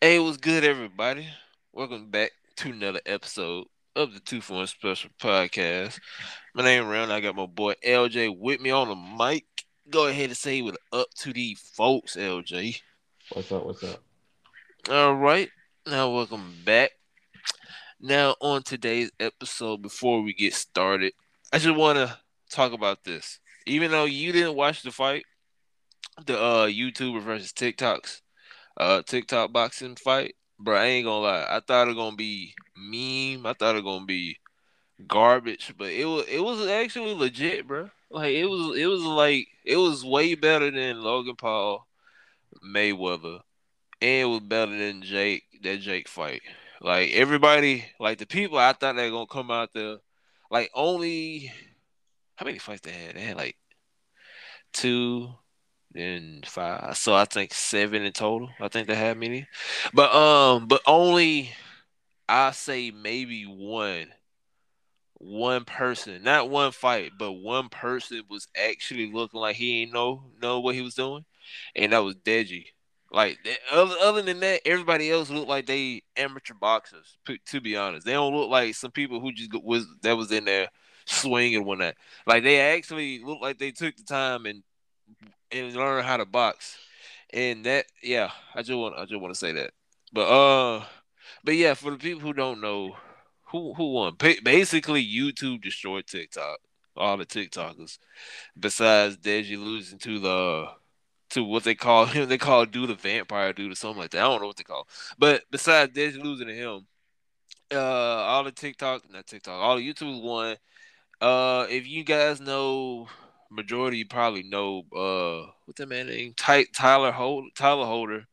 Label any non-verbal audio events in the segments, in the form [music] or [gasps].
Hey, what's good, everybody? Welcome back to another episode of the Two for One Special Podcast. My name is Ron. I got my boy LJ with me on the mic. Go ahead and say what up to the folks, LJ. What's up? What's up? All right, now welcome back. Now on today's episode, before we get started, I just want to talk about this. Even though you didn't watch the fight, the uh YouTuber versus TikToks, uh TikTok boxing fight, bro, I ain't gonna lie. I thought it gonna be meme. I thought it gonna be garbage, but it was it was actually legit, bro. Like it was it was like it was way better than Logan Paul, Mayweather, and it was better than Jake that Jake fight. Like everybody, like the people I thought they were gonna come out there, like only how many fights they had? They had like two, and five. So I think seven in total. I think they had many, but um, but only I say maybe one, one person, not one fight, but one person was actually looking like he ain't know know what he was doing, and that was Deji. Like other, other than that, everybody else looked like they amateur boxers. To be honest, they don't look like some people who just was that was in there swinging one that. Like they actually looked like they took the time and and learn how to box. And that, yeah, I just want I just want to say that. But uh, but yeah, for the people who don't know, who who won? Basically, YouTube destroyed TikTok. All the TikTokers, besides Deji losing to the to what they call him, [laughs] they call do the vampire dude or something like that. I don't know what they call. But besides Deji losing to him, uh, all the TikTok, not TikTok, all the YouTubers won. Uh, if you guys know majority you probably know uh what that man name? Ty- Tayler Hold Tayler Holder.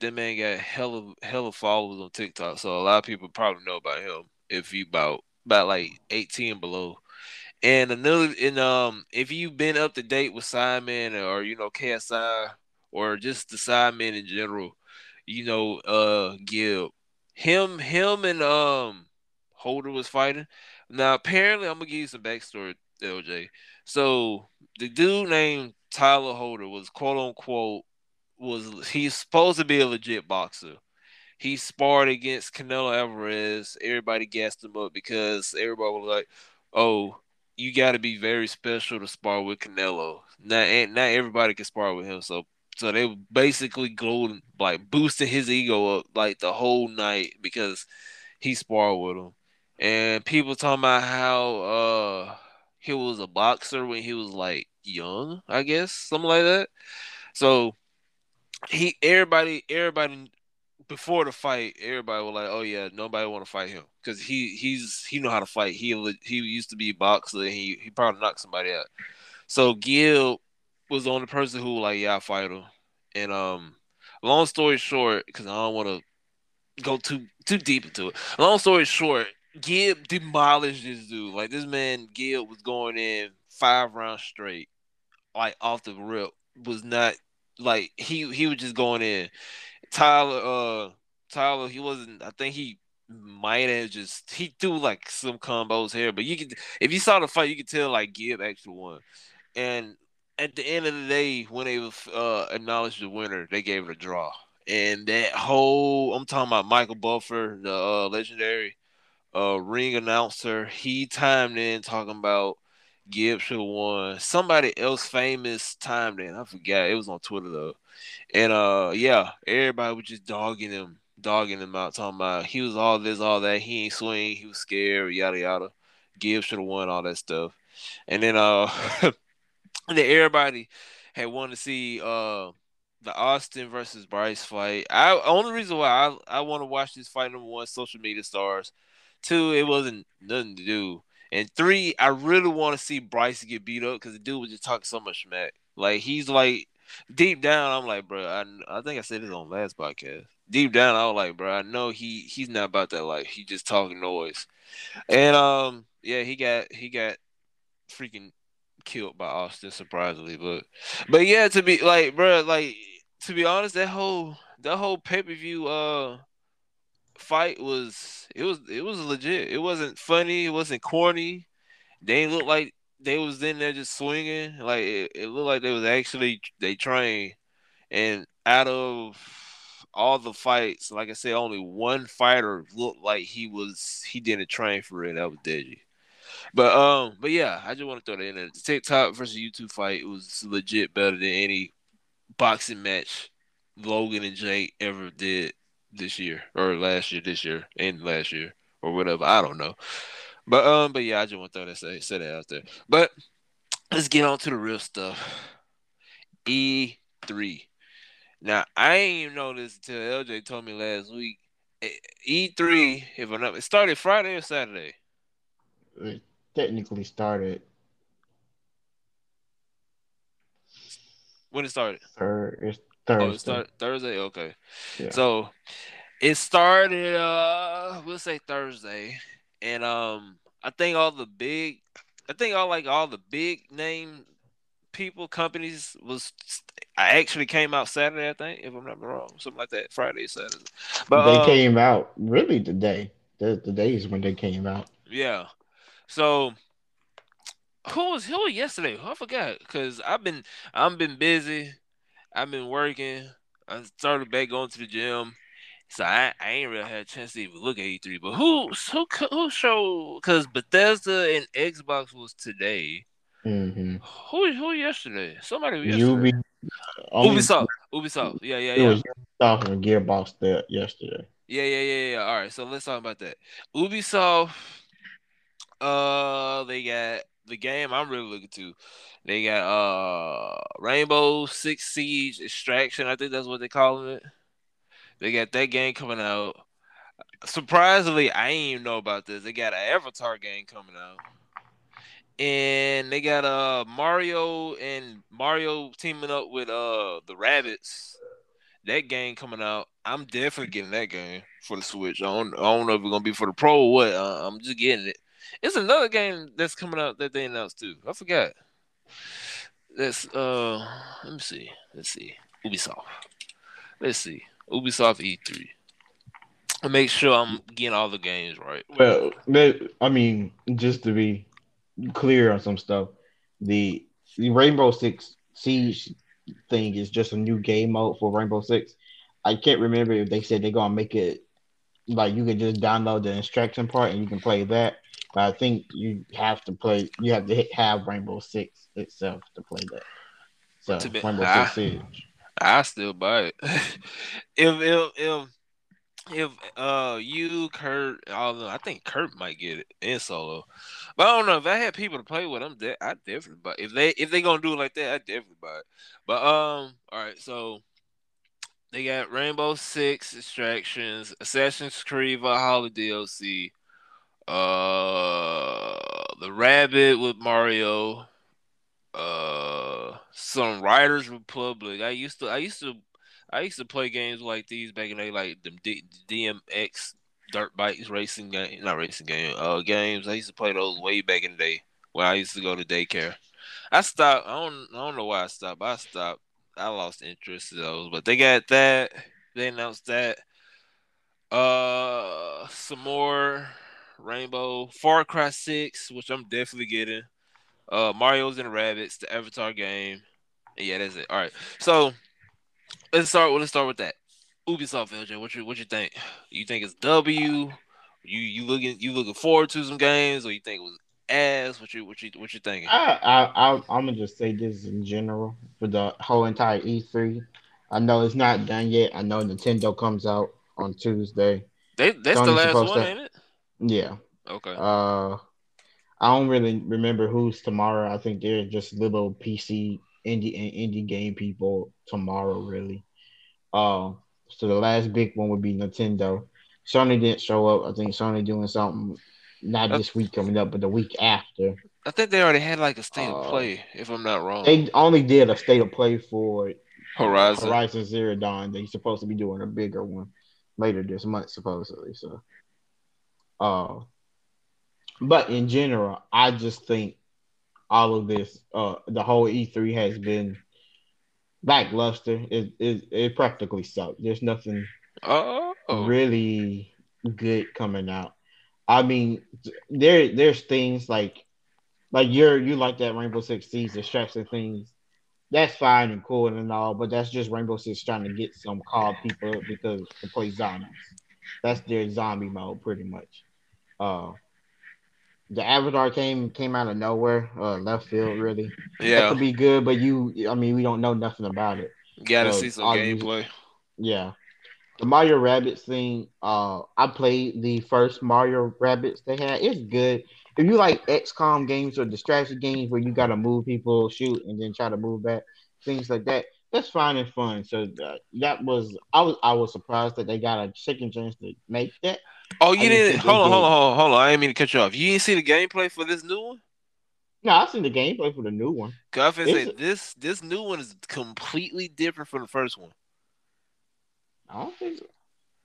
That man got hella hella followers on TikTok, so a lot of people probably know about him if you about about like 18 below. And another and um if you've been up to date with Sidemen or you know KSI or just the Sidemen in general, you know uh Gib. Him him and um Holder was fighting. Now apparently I'm gonna give you some backstory, LJ. So the dude named Tayler Holder was quote unquote was he's supposed to be a legit boxer. He sparred against Canelo Alvarez. Everybody gassed him up because everybody was like, "Oh, you got to be very special to spar with Canelo." Not not everybody can spar with him. So so they basically glued like boosted his ego up like the whole night because he sparred with him. And people talking about how uh he was a boxer when he was like young, I guess, something like that. So he everybody everybody before the fight, everybody was like, "Oh yeah, nobody want to fight him because he he's he know how to fight. He he used to be a boxer. he he probably knocked somebody out." So Gib was the only person who like, "Yeah, I fight him." And um, long story short, because I don't want to go too too deep into it. Long story short, Gib demolished this dude. Like this man, Gib was going in five rounds straight, like off the rip. Was not like he he was just going in. Tayler, uh, Tayler, he wasn't. I think he might have just he threw like some combos here, but you could if you saw the fight, you could tell like Gib actually won. And at the end of the day, when they uh, acknowledged the winner, they gave it a draw. And that whole I'm talking about Michael Buffer, the uh, legendary uh, ring announcer. He timed in talking about Gibbs should have won. Somebody else famous timed in. I forgot. It was on Twitter though. And uh yeah, everybody was just dogging him, dogging him out, talking about he was all this, all that. He ain't swing, he was scared, yada yada. Gibbs should have won all that stuff. And then uh [laughs] then everybody had wanted to see uh the Austin versus Bryce fight. I only reason why I, I want to watch this fight number one, social media stars Two, it wasn't nothing to do. And three, I really want to see Bryce get beat up because the dude was just talking so much smack. Like he's like deep down, I'm like, bro. I, I think I said this on last podcast. Deep down, I was like, bro. I know he he's not about that life. He just talking noise. And um, yeah, he got he got freaking killed by Austin surprisingly, but but yeah, to be like, bro, like to be honest, that whole that whole pay per view uh fight was it was it was legit. It wasn't funny. It wasn't corny. They looked like they was in there just swinging. Like it, it looked like they was actually they trained. And out of all the fights, like I said, only one fighter looked like he was he didn't train for it. That was Deji. But um, but yeah, I just want to throw that in there. The TikTok versus YouTube fight it was legit better than any boxing match Logan and Jake ever did this year or last year, this year and last year or whatever. I don't know. But um, but yeah, I just want to throw that say, say that out there. But let's get on to the real stuff. E three. Now I ain't even know this until LJ told me last week. E three, if I'm not, it started Friday or Saturday. It technically started. When it started? It's Thursday. Oh, Thursday. Okay. Yeah. So it started. Uh, we'll say Thursday, and um, I think all the big, I think all like all the big name people, companies was I actually came out Saturday, I think, if I'm not wrong, something like that. Friday, Saturday. But they um, came out really today. The the days when they came out. Yeah. So who was who was yesterday? I forgot because I've been I've been busy. I've been working. I started back going to the gym. So I, I ain't really had a chance to even look at E3. But who who who showed? Because Bethesda and Xbox was today. Mm-hmm. Who who yesterday? Somebody yesterday. Ubi, Ubisoft. Ubisoft. Yeah, yeah, yeah. It was Ubisoft and Gearbox there yesterday. Yeah, yeah, yeah, yeah. All right, so let's talk about that. Ubisoft. Uh, they got the game I'm really looking to. They got uh Rainbow Six Siege Extraction. I think that's what they call it. They got that game coming out. Surprisingly, I didn't even know about this. They got an Avatar game coming out and they got uh Mario and Mario teaming up with uh the Rabbids. That game coming out. I'm definitely getting that game for the Switch. I don't, I don't know if it's gonna be for the Pro or what. Uh, I'm just getting it. It's another game that's coming out that they announced too. I forgot. That's uh, let me see. Let's see. Ubisoft. Let's see. Ubisoft E3. I make sure I'm getting all the games right. Well, I mean, just to be clear on some stuff. The, the Rainbow Six Siege thing is just a new game mode for Rainbow Six. I can't remember if they said they're gonna make it like you can just download the instruction part and you can play that. But I think you have to play. You have to have Rainbow Six itself to play that. So to be, Rainbow I, Six Siege. I still buy it. [laughs] if if if if uh you Kurt, although I think Kurt might get it in solo, but I don't know if I had people to play with them. De- I definitely buy if they if they gonna do it like that. I definitely buy it. But um, all right, so they got Rainbow Six Extractions, Assassin's Creed Valhalla DLC, uh, the Rabbid with Mario, uh, some Riders Republic. I used to I used to I used to play games like these back in the day, like the D- DMX dirt bikes racing game, not racing game, uh, games. I used to play those way back in the day when I used to go to daycare. I stopped. I don't. I don't know why I stopped. I stopped. I lost interest in those, but they got that. They announced that. Uh, some more Rainbow Far Cry Six, which I'm definitely getting. Uh, Mario's and Rabbids, the Avatar game. Yeah, that's it. All right. So let's start. Let's start with that. Ubisoft, LJ. What you what you think? You think it's W? You you looking you looking forward to some games, or you think it was ass? What you what you what you thinking? I I, I I'm gonna just say this in general for the whole entire E3. I know it's not done yet. I know Nintendo comes out on Tuesday. They that's Sony's the last one, to, ain't it? Yeah. Okay. Uh, I don't really remember who's tomorrow. I think they're just little PC indie and indie game people tomorrow, really. Uh, so the last big one would be Nintendo. Sony didn't show up. I think Sony doing something not this week coming up, but the week after. I think they already had like a state uh, of play, if I'm not wrong. They only did a state of play for Horizon Horizon Zero Dawn. They're supposed to be doing a bigger one later this month, supposedly. So, uh, but in general, I just think all of this, uh, the whole E3 has been lackluster. It it, it practically sucked. There's nothing oh. really good coming out. I mean, there there's things like like you're you like that Rainbow Six Siege distraction things. that's fine and cool and all, but that's just Rainbow Six trying to get some call people because to play zombies. That's their zombie mode, pretty much. Uh, the Avatar came came out of nowhere, uh, left field, really. Yeah, that could be good, but you, I mean, we don't know nothing about it. You gotta so, see some gameplay. Yeah, the Mario Rabbids thing. Uh, I played the first Mario Rabbids they had. It's good. If you like XCOM games or strategy games where you gotta move people, shoot, and then try to move back, things like that. That's fine and fun. So uh, that was I was I was surprised that they got a second chance to make that. Oh, you didn't? Hold on, hold on, hold on, hold on. I didn't mean to cut you off. You didn't see the gameplay for this new one? No, I've seen the gameplay for the new one. Cause I say this this new one is completely different from the first one. I don't think so.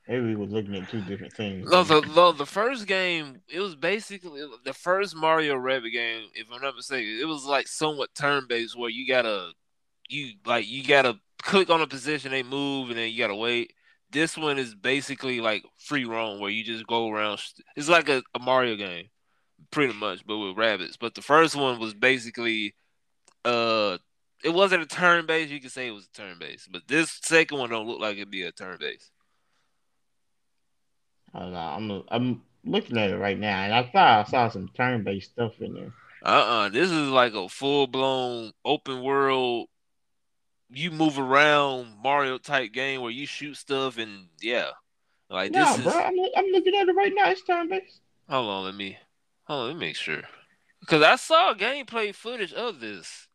Maybe we were looking at two different things. No, the, the, the first game, it was basically the first Mario Rabbid game, if I'm not mistaken. It was like somewhat turn based where you gotta you like you gotta click on a position, they move, and then you gotta wait. This one is basically like free roam where you just go around. It's like a, a Mario game, pretty much, but with rabbits. But the first one was basically uh it wasn't a turn base. You could say it was a turn base, but this second one don't look like it'd be a turn base. I don't know. I'm I'm looking at it right now, and I thought I saw some turn based stuff in there. Uh uh-uh. uh This is like a full blown open world. You move around Mario type game where you shoot stuff and yeah, like no, this bro, is. I'm, I'm looking at it right now. It's turn based. Hold on, let me hold on. Let me make sure because I saw gameplay footage of this.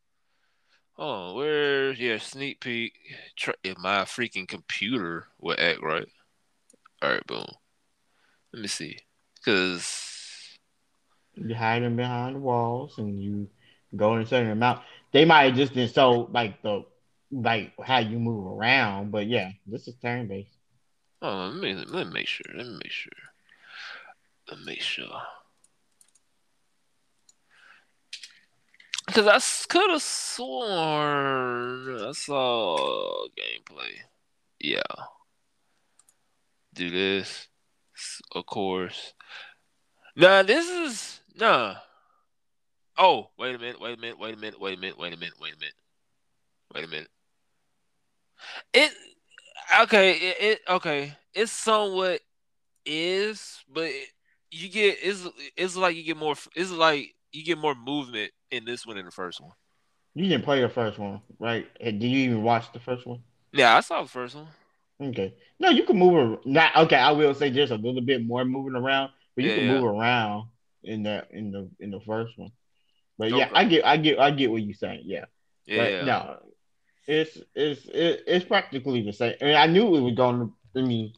Oh, where's yeah sneak peek? If my freaking computer will act right. All right, boom. Let me see, because you hide them behind the walls and you go in a certain amount. They might have just been so like the like how you move around, but yeah, this is turn based. Oh, let me let me make sure. Let me make sure. Let me make sure. Because I could have sworn I saw gameplay. Yeah. Do this of course. Nah, this is nah. Oh, wait a minute, wait a minute, wait a minute, wait a minute, wait a minute, wait a minute. Wait a minute. It okay, it, it okay. It's somewhat is, but it, you get it's it's like you get more it's like you get more movement in this one than the first one. You didn't play the first one, right? Did you even watch the first one? Yeah, I saw the first one. Okay. No, you can move around. not okay. I will say just a little bit more moving around, but you yeah, can yeah. move around in the in the in the first one. But yeah, I get I get I get what you're saying. Yeah. Yeah. But no, it's it's it's practically the same. I mean, I knew it was going to. I mean,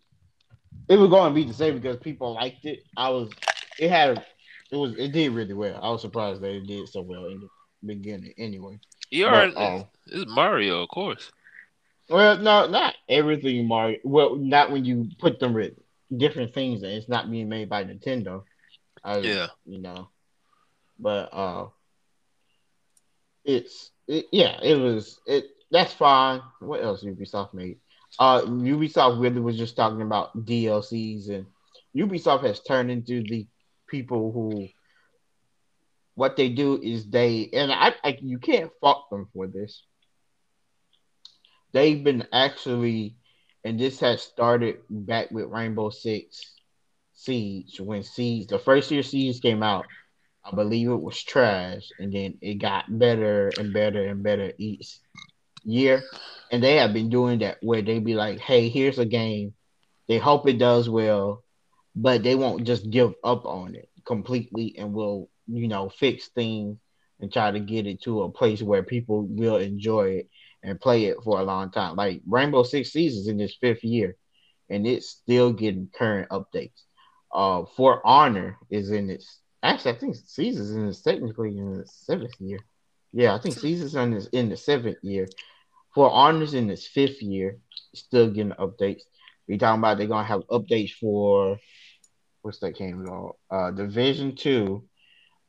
it was going to be the same because people liked it. I was. It had. It was. It did really well. I was surprised that it did so well in the beginning. Anyway. You are. Um, it's Mario, of course. Well, no, not everything Mario. Well, not when you put them with different things and it's not being made by Nintendo. I, yeah. You know. But uh it's it, yeah, it was it that's fine. What else Ubisoft made? Uh Ubisoft really was just talking about DLCs and Ubisoft has turned into the people who what they do is they and I, I you can't fault them for this they've been actually, and this has started back with Rainbow Six Siege when Siege the first year Siege came out. I believe it was trash, and then it got better and better and better each year. And they have been doing that where they be like, "Hey, here's a game." They hope it does well, but they won't just give up on it completely, and will you know fix things and try to get it to a place where people will enjoy it and play it for a long time. Like Rainbow Six Seasons in its fifth year, and it's still getting current updates. Uh, For Honor is in its actually I think Seasons is technically in its seventh year. Yeah, I think Siege is in the seventh year. For Honor's in its fifth year, still getting updates. We talking about they're gonna have updates for what's that game called? Uh, Division Two.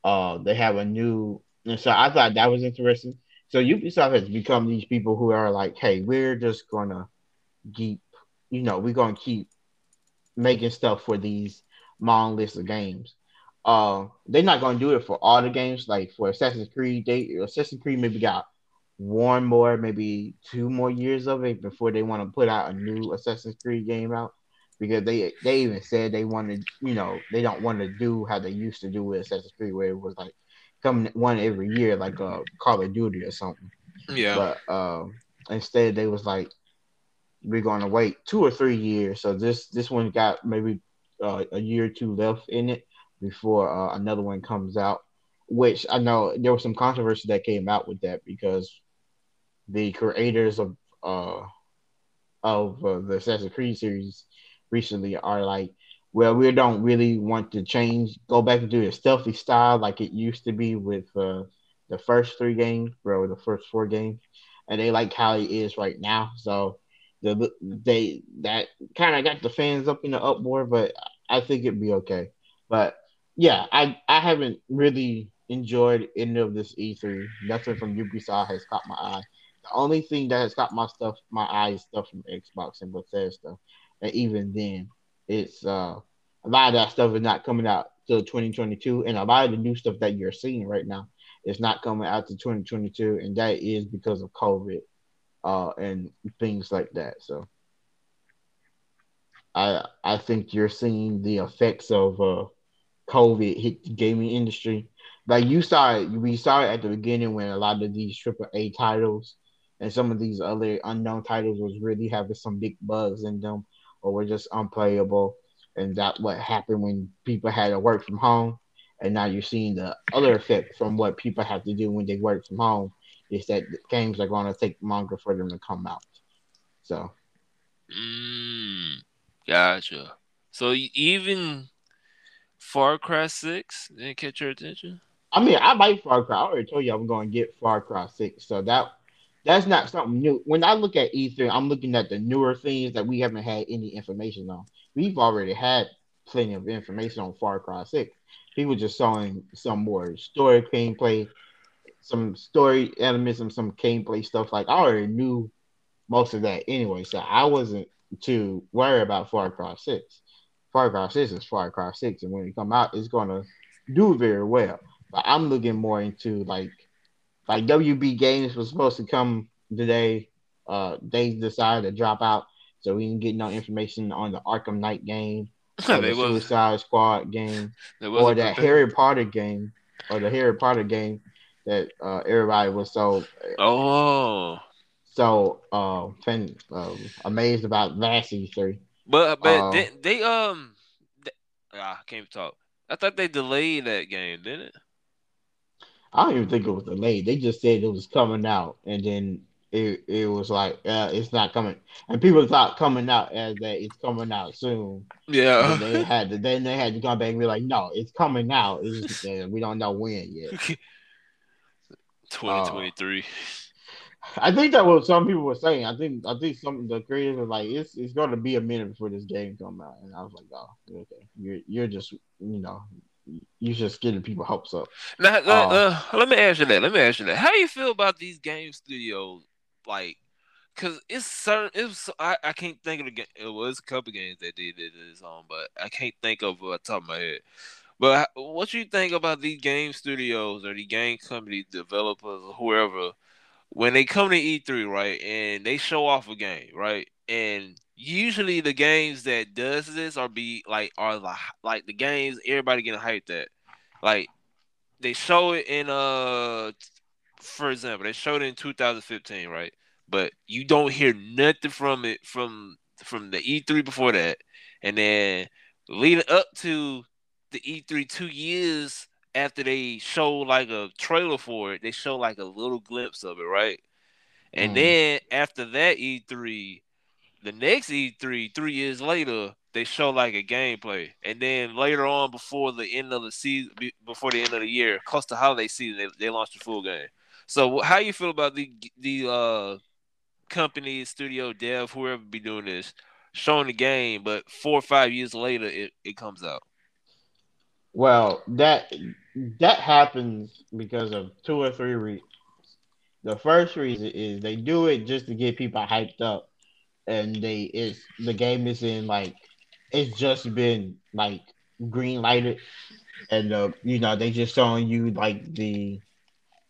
Uh, they have a new, and so I thought that was interesting so Ubisoft has become these people who are like, hey, we're just gonna keep, you know, we're gonna keep making stuff for these long list of games. Uh, they're not gonna do it for all the games. Like for Assassin's Creed, they Assassin's Creed maybe got one more, maybe two more years of it before they want to put out a new Assassin's Creed game out. Because they they even said they wanted, you know, they don't want to do how they used to do with Assassin's Creed, where it was like coming one every year, like a Call of Duty or something. Yeah. But um, instead, they was like, we're gonna wait two or three years. So this this one got maybe uh, a year or two left in it before uh, another one comes out. Which I know there was some controversy that came out with that because the creators of uh of uh, the Assassin's Creed series recently are like, well, we don't really want to change, go back to do a stealthy style like it used to be with uh, the first three games, bro, the first four games, and they like how it is right now. So the they that kind of got the fans up in the uproar, but I think it'd be okay. But yeah, I I haven't really enjoyed any of this E3. Nothing from Ubisoft has caught my eye. The only thing that has got my stuff, my eyes stuff from Xbox and Bethesda, and even then, it's uh a lot of that stuff is not coming out till 2022, and a lot of the new stuff that you're seeing right now is not coming out to 2022, and that is because of COVID, uh, and things like that. So, I I think you're seeing the effects of uh COVID hit the gaming industry. Like you saw it, we saw it at the beginning when a lot of these triple A titles and some of these other unknown titles was really having some big bugs in them or were just unplayable. And that what happened when people had to work from home. And now you're seeing the other effect from what people have to do when they work from home is that games are going to take longer for them to come out. So, mm, gotcha. So even Far Cry Six didn't catch your attention. I mean, I like Far Cry. I already told you I'm going to get Far Cry Six, so that that's not something new. When I look at E3, I'm looking at the newer things that we haven't had any information on. We've already had plenty of information on Far Cry 6. People just showing some more story gameplay, some story elements, some gameplay stuff. Like I already knew most of that anyway, so I wasn't too worried about Far Cry 6. Far Cry 6 is Far Cry 6, and when it come out, it's gonna do very well. But I'm looking more into like like WB Games was supposed to come today. Uh, they decided to drop out, so we didn't get no information on the Arkham Knight game, [laughs] or the Suicide Squad game, or that Harry Potter game, or the Harry Potter game that uh, everybody was so oh so uh, fan, um, amazed about last E3. But but uh, they, they um they, ah, I can't talk. I thought they delayed that game, didn't it? I don't even think it was delayed. They just said it was coming out, and then it it was like uh, it's not coming, and people thought coming out as that it's coming out soon. Yeah, and they had to then they had to come back and be like, no, it's coming out. It's just, uh, we don't know when yet. [laughs] Twenty twenty three. I think that what some people were saying. I think I think some of the creators were like, it's it's going to be a minute before this game come out, and I was like, oh, okay, you're you're just you know you just getting people hopes up. Now, uh, uh, let me ask you that. Let me ask you that. How do you feel about these game studios? Like, cause it's certain. It's I, I can't think of the game. It was a couple games that did it this on, but I can't think of uh, top of my head. But what you think about these game studios or the game company developers or whoever when they come to E3, right, and they show off a game, right, and usually the games that does this are be like are the like the games everybody getting hyped at. Like they show it in uh for example, they showed it in 2015, right? But you don't hear nothing from it from from the E3 before that. And then leading up to the E3 two years after they show like a trailer for it, they show like a little glimpse of it, right? And mm. then after that E3, the next E3, three years later, they show like a gameplay, and then later on, before the end of the season, before the end of the year, close to holiday season, they, they launched a full game. So, how you feel about the the uh, company, studio, dev, whoever be doing this, showing the game, but four or five years later, it, it comes out? Well, that that happens because of two or three reasons. The first reason is they do it just to get people hyped up and they it's the game is in like it's just been like green lighted and uh you know they just showing you like the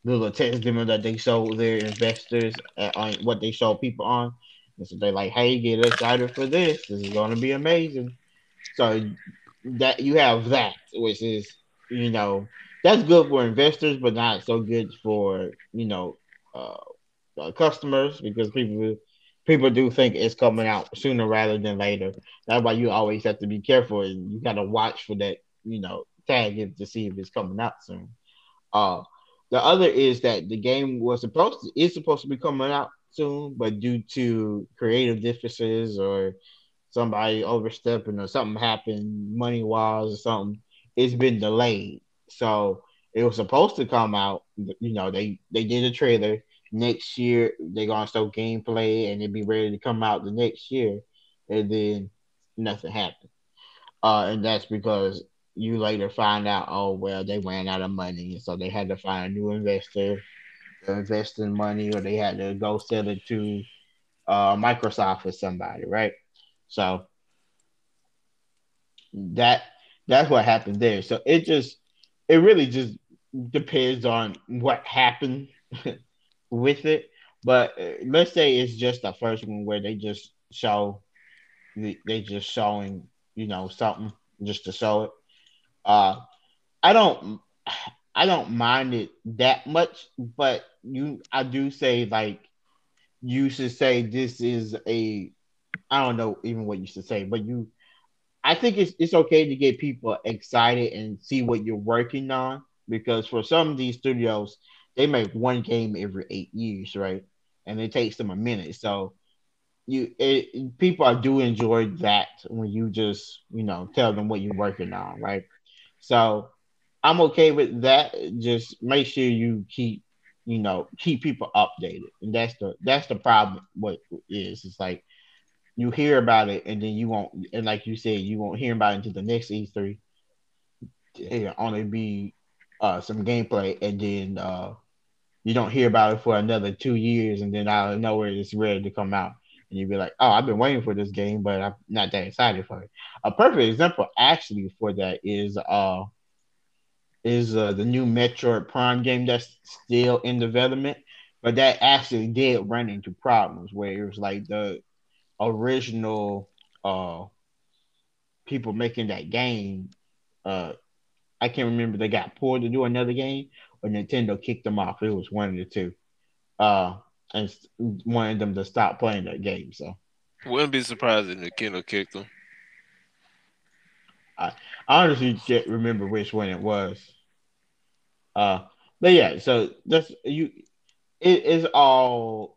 little test demo that they show their investors on what they show people on. And so they're like, "Hey, get excited for this! This is to be amazing." So that you have that, which is you know that's good for investors, but not so good for you know uh, uh, customers because people people do think it's coming out sooner rather than later. That's why you always have to be careful and you got to watch for that you know tag to see if it's coming out soon. Uh, the other is that the game was supposed to is supposed to be coming out soon, but due to creative differences or somebody overstepping or something happened money wise or something, it's been delayed. So it was supposed to come out. You know, they they did a trailer. Next year they're gonna start gameplay and it'd be ready to come out the next year, and then nothing happened. Uh, and that's because you later find out, oh well, they ran out of money, so they had to find a new investor to invest in money, or they had to go sell it to uh, Microsoft or somebody, right? So that that's what happened there. So it just it really just depends on what happened [laughs] with it. But uh, let's say it's just the first one where they just show they just showing you know something just to show it. Uh, I don't, I don't mind it that much, but you, I do say like you should say this is a, I don't know even what you should say, but you, I think it's it's okay to get people excited and see what you're working on because for some of these studios, they make one game every eight years, right? And it takes them a minute. So you it, people do enjoy that when you just you know tell them what you're working on, right? So I'm okay with that. Just make sure you keep, you know, keep people updated. And that's the that's the problem what is. It's like you hear about it and then you won't and like you said, you won't hear about it until the next E3. It'll only be uh some gameplay and then uh you don't hear about it for another two years and then out of nowhere it's ready to come out and you'd be like, "Oh, I've been waiting for this game, but I'm not that excited for it." A perfect example, actually, for that is uh is uh, the new Metroid Prime game that's still in development, but that actually did run into problems where it was like the original uh people making that game. Uh, I can't remember they got pulled to do another game or Nintendo kicked them off. It was one of the two. Uh, and wanted them to stop playing that game. So wouldn't be surprised if Nintendo kicked them. I, honestly can't remember which one it was. Uh, but yeah, so that's you. It is all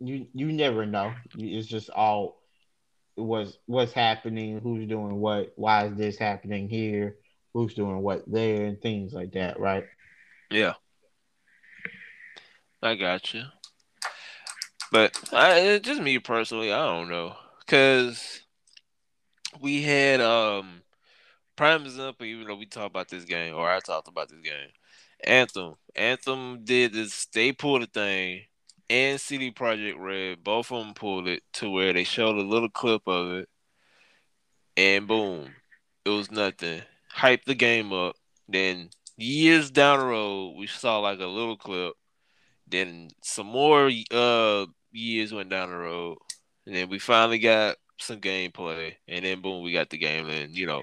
you. You never know. It's just all what's what's happening, who's doing what, why is this happening here, who's doing what there, and things like that, right? Yeah, I got you. But I, just me personally, I don't know, cause we had um prime example. Even though we talked about this game, or I talked about this game, Anthem. Anthem did this. They pulled a thing, and CD Projekt Red, both of them pulled it to where they showed a little clip of it, and boom, it was nothing. Hyped the game up. Then years down the road, we saw like a little clip. Then some more uh years went down the road, and then we finally got some gameplay, and then boom, we got the game, and you know,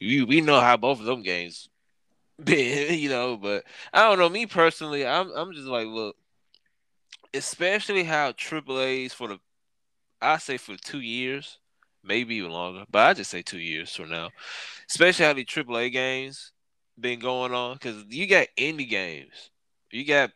we we know how both of them games [laughs] been, you know, but I don't know. Me personally, I'm I'm just like, look, especially how Triple A's for the, I say for two years, maybe even longer, but I just say two years for now. Especially how the Triple A games been going on, because you got indie games, you got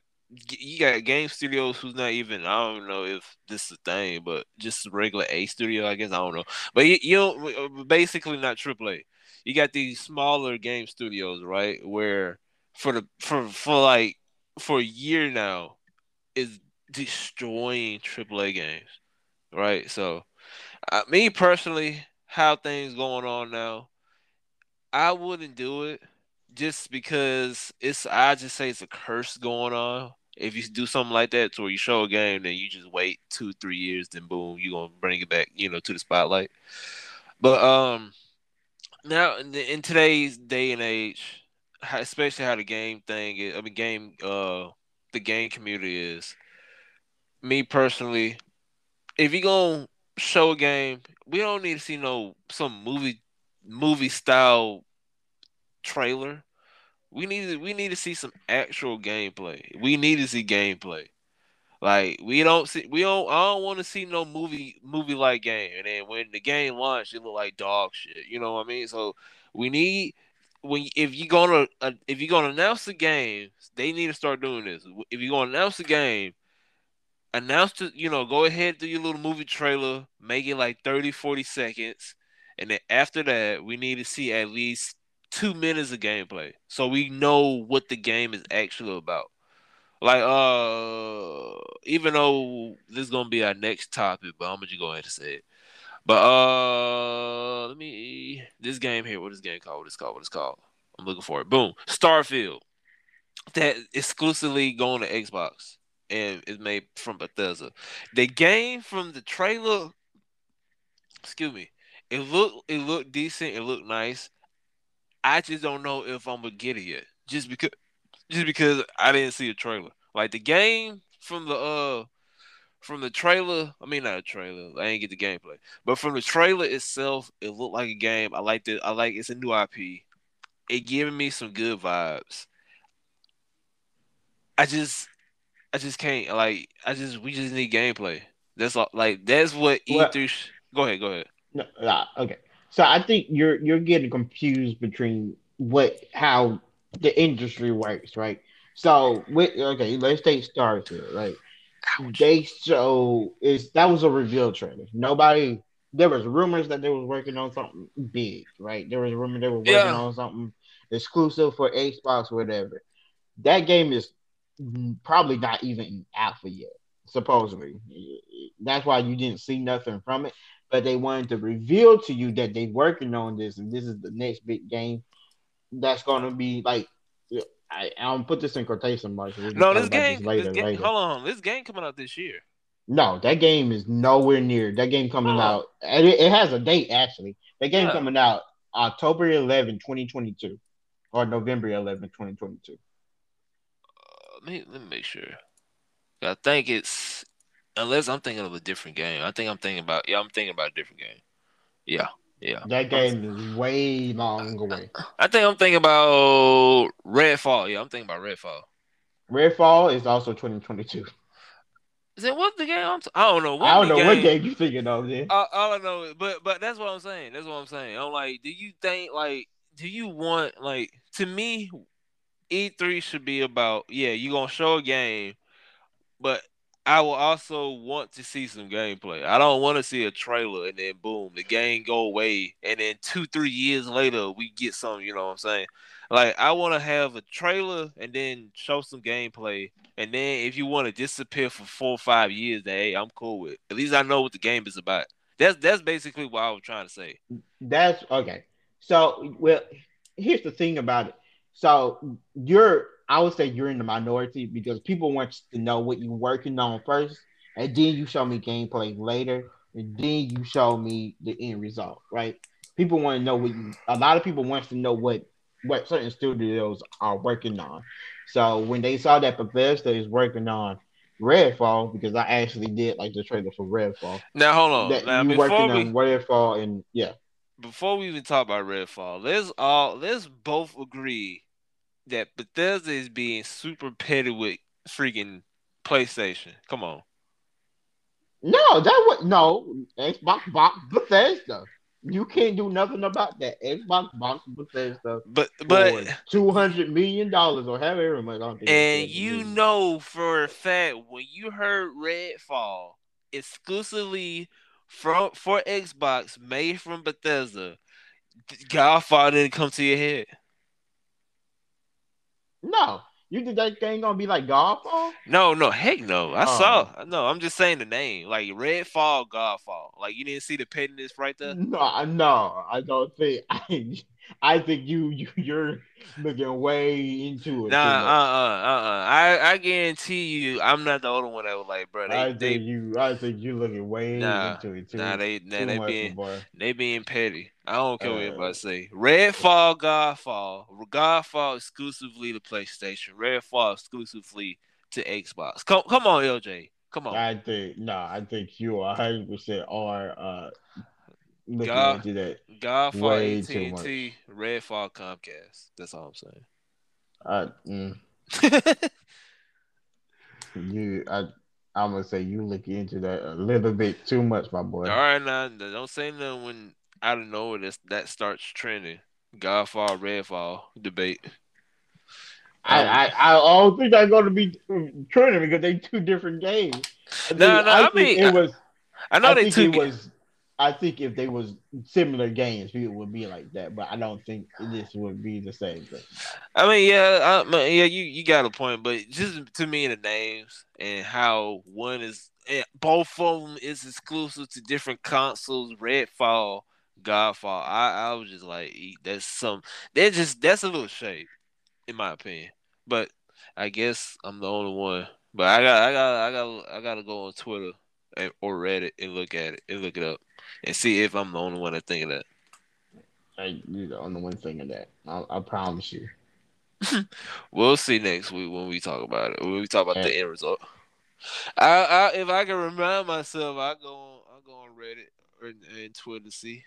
you got game studios who's not even I don't know if this is a thing, but just regular A studio, I guess I don't know. But you, you know, basically not AAA. You got these smaller game studios, right? Where for the for for like for a year now is destroying AAA games, right? So, uh, me personally, how things going on now, I wouldn't do it just because it's I just say it's a curse going on if you do something like that to where you show a game, then you just wait two, three years, then boom, you're gonna bring it back, you know, to the spotlight. But um now in today's day and age, especially how the game thing is, I mean game uh the game community is. Me personally, if you're gonna show a game, we don't need to see no some movie movie style trailer. We need to, we need to see some actual gameplay. We need to see gameplay. Like we don't see we don't I don't want to see no movie movie like game. And then when the game launched, it looked like dog shit. You know what I mean? So we need when if you're gonna uh, if you're gonna announce the game, they need to start doing this. If you're gonna announce the game, announce the you know go ahead do your little movie trailer, make it like 30, 40 seconds, and then after that we need to see at least two minutes of gameplay so we know what the game is actually about. Like uh, even though this is gonna be our next topic, but I'm gonna just go ahead and say it. But uh, let me this game here. What is game called? What is called? What is called? I'm looking for it. Boom, Starfield. That exclusively going to Xbox and is made from Bethesda. The game from the trailer, excuse me, it looked it looked decent. It looked nice. I just don't know if I'm gonna get it yet, just because just because I didn't see a trailer. Like the game from the uh from the trailer, I mean not a trailer, I ain't get the gameplay, but from the trailer itself, it looked like a game. I liked it. I like it's a new IP. It giving me some good vibes. I just, I just can't like. I just we just need gameplay. That's all. Like that's what E3. Well, go ahead. Go ahead. No, nah, okay. So I think you're you're getting confused between what how the industry works, right? So with okay, let's take Starfield, right? Ouch. They show is that was a reveal trailer. Nobody there was rumors that they was working on something big, right? There was a rumor they were working yeah. on something exclusive for Xbox, whatever. That game is probably not even alpha yet, supposedly. That's why you didn't see nothing from it. But they wanted to reveal to you that they're working on this, and this is the next big game that's going to be like I, I'll put this in quotation marks. No, this game, this later, this game later. hold on, this game coming out this year. No, that game is nowhere near. That game coming oh. out, it, it, has a date actually. That game yeah. coming out October 11, 2022, or November 11, 2022. Uh, let me let me make sure. I think it's unless I'm thinking of a different game. I think I'm thinking about yeah, I'm thinking about a different game. Yeah. Yeah. That game is way long away. I think I'm thinking about Redfall. Yeah, I'm thinking about Redfall. Redfall is also 2022. Is it what the game? I'm t- I don't know. What I don't know game, what game you thinking of. Then all, all I know, but but that's what I'm saying. That's what I'm saying. I'm like, do you think like, do you want like to me, E3 should be about yeah, you are gonna show a game, but I will also want to see some gameplay. I don't want to see a trailer and then boom, the game go away, and then two, three years later we get some. You know what I'm saying? Like I want to have a trailer and then show some gameplay, and then if you want to disappear for four or five years, then hey, I'm cool with. It. At least I know what the game is about. That's that's basically what I was trying to say. That's okay. So well, here's the thing about it. So you're I would say you're in the minority because people want to know what you're working on first, and then you show me gameplay later, and then you show me the end result, right? People want to know what you. A lot of people wants to know what what certain studios are working on. So when they saw that Bethesda is working on Redfall, because I actually did like the trailer for Redfall. Now hold on, that now, you working we, on Redfall, and yeah. Before we even talk about Redfall, let's all let's both agree that Bethesda is being super petty with freaking PlayStation. Come on. No, that would no Xbox box Bethesda. You can't do nothing about that. Xbox box Bethesda. But but two hundred million dollars or however much. And you know for a fact when you heard Redfall exclusively from for Xbox made from Bethesda, Godfall didn't come to your head. No. You think that game gonna be like Godfall? No, no, heck no. I oh. saw. No, I'm just saying the name, like Redfall, Godfall. Like you didn't see the pettiness right there. No, no, I don't think. [laughs] I, I think you you [laughs] you're looking way into it. Nah, uh, uh, uh, uh. I I guarantee you, I'm not the only one that was like, bro. They, I think they, you. I think you're looking way nah, into it too. Nah, they nah, they being boy. they being petty. I don't care uh, what anybody say. Redfall, Godfall, Godfall exclusively to PlayStation. Redfall exclusively to Xbox. Come come on, LJ. Come on. I think no, I think you are 100 percent are uh looking God- into that. Godfall AT and T, Redfall Comcast. That's all I'm saying. Uh, mm, [laughs] you, I, I'm gonna say you look into that a little bit too much, my boy. all right, now don't say nothing when out of nowhere this, that starts trending. Godfall, Redfall debate. I, I, I don't think they're going to be trending because they two different games. I No, no, I think mean, it was. I know I they took it was. I think if they was similar games, people would be like that. But I don't think this would be the same thing. I mean, yeah, I, yeah, you you got a point, but just to me, the names and how one is, both of them is exclusive to different consoles. Redfall, Godfall. I I was just like, that's some. That's just that's a little shade, in my opinion. But I guess I'm the only one. But I got I got I got I got to go on Twitter and, or Reddit and look at it and look it up and see if I'm the only one that think of that. I, you're the only one thing of that. I, I promise you. [laughs] We'll see next week when we talk about it. When we talk about the end result. I, I if I can remind myself, I go on I go on Reddit or and Twitter to see.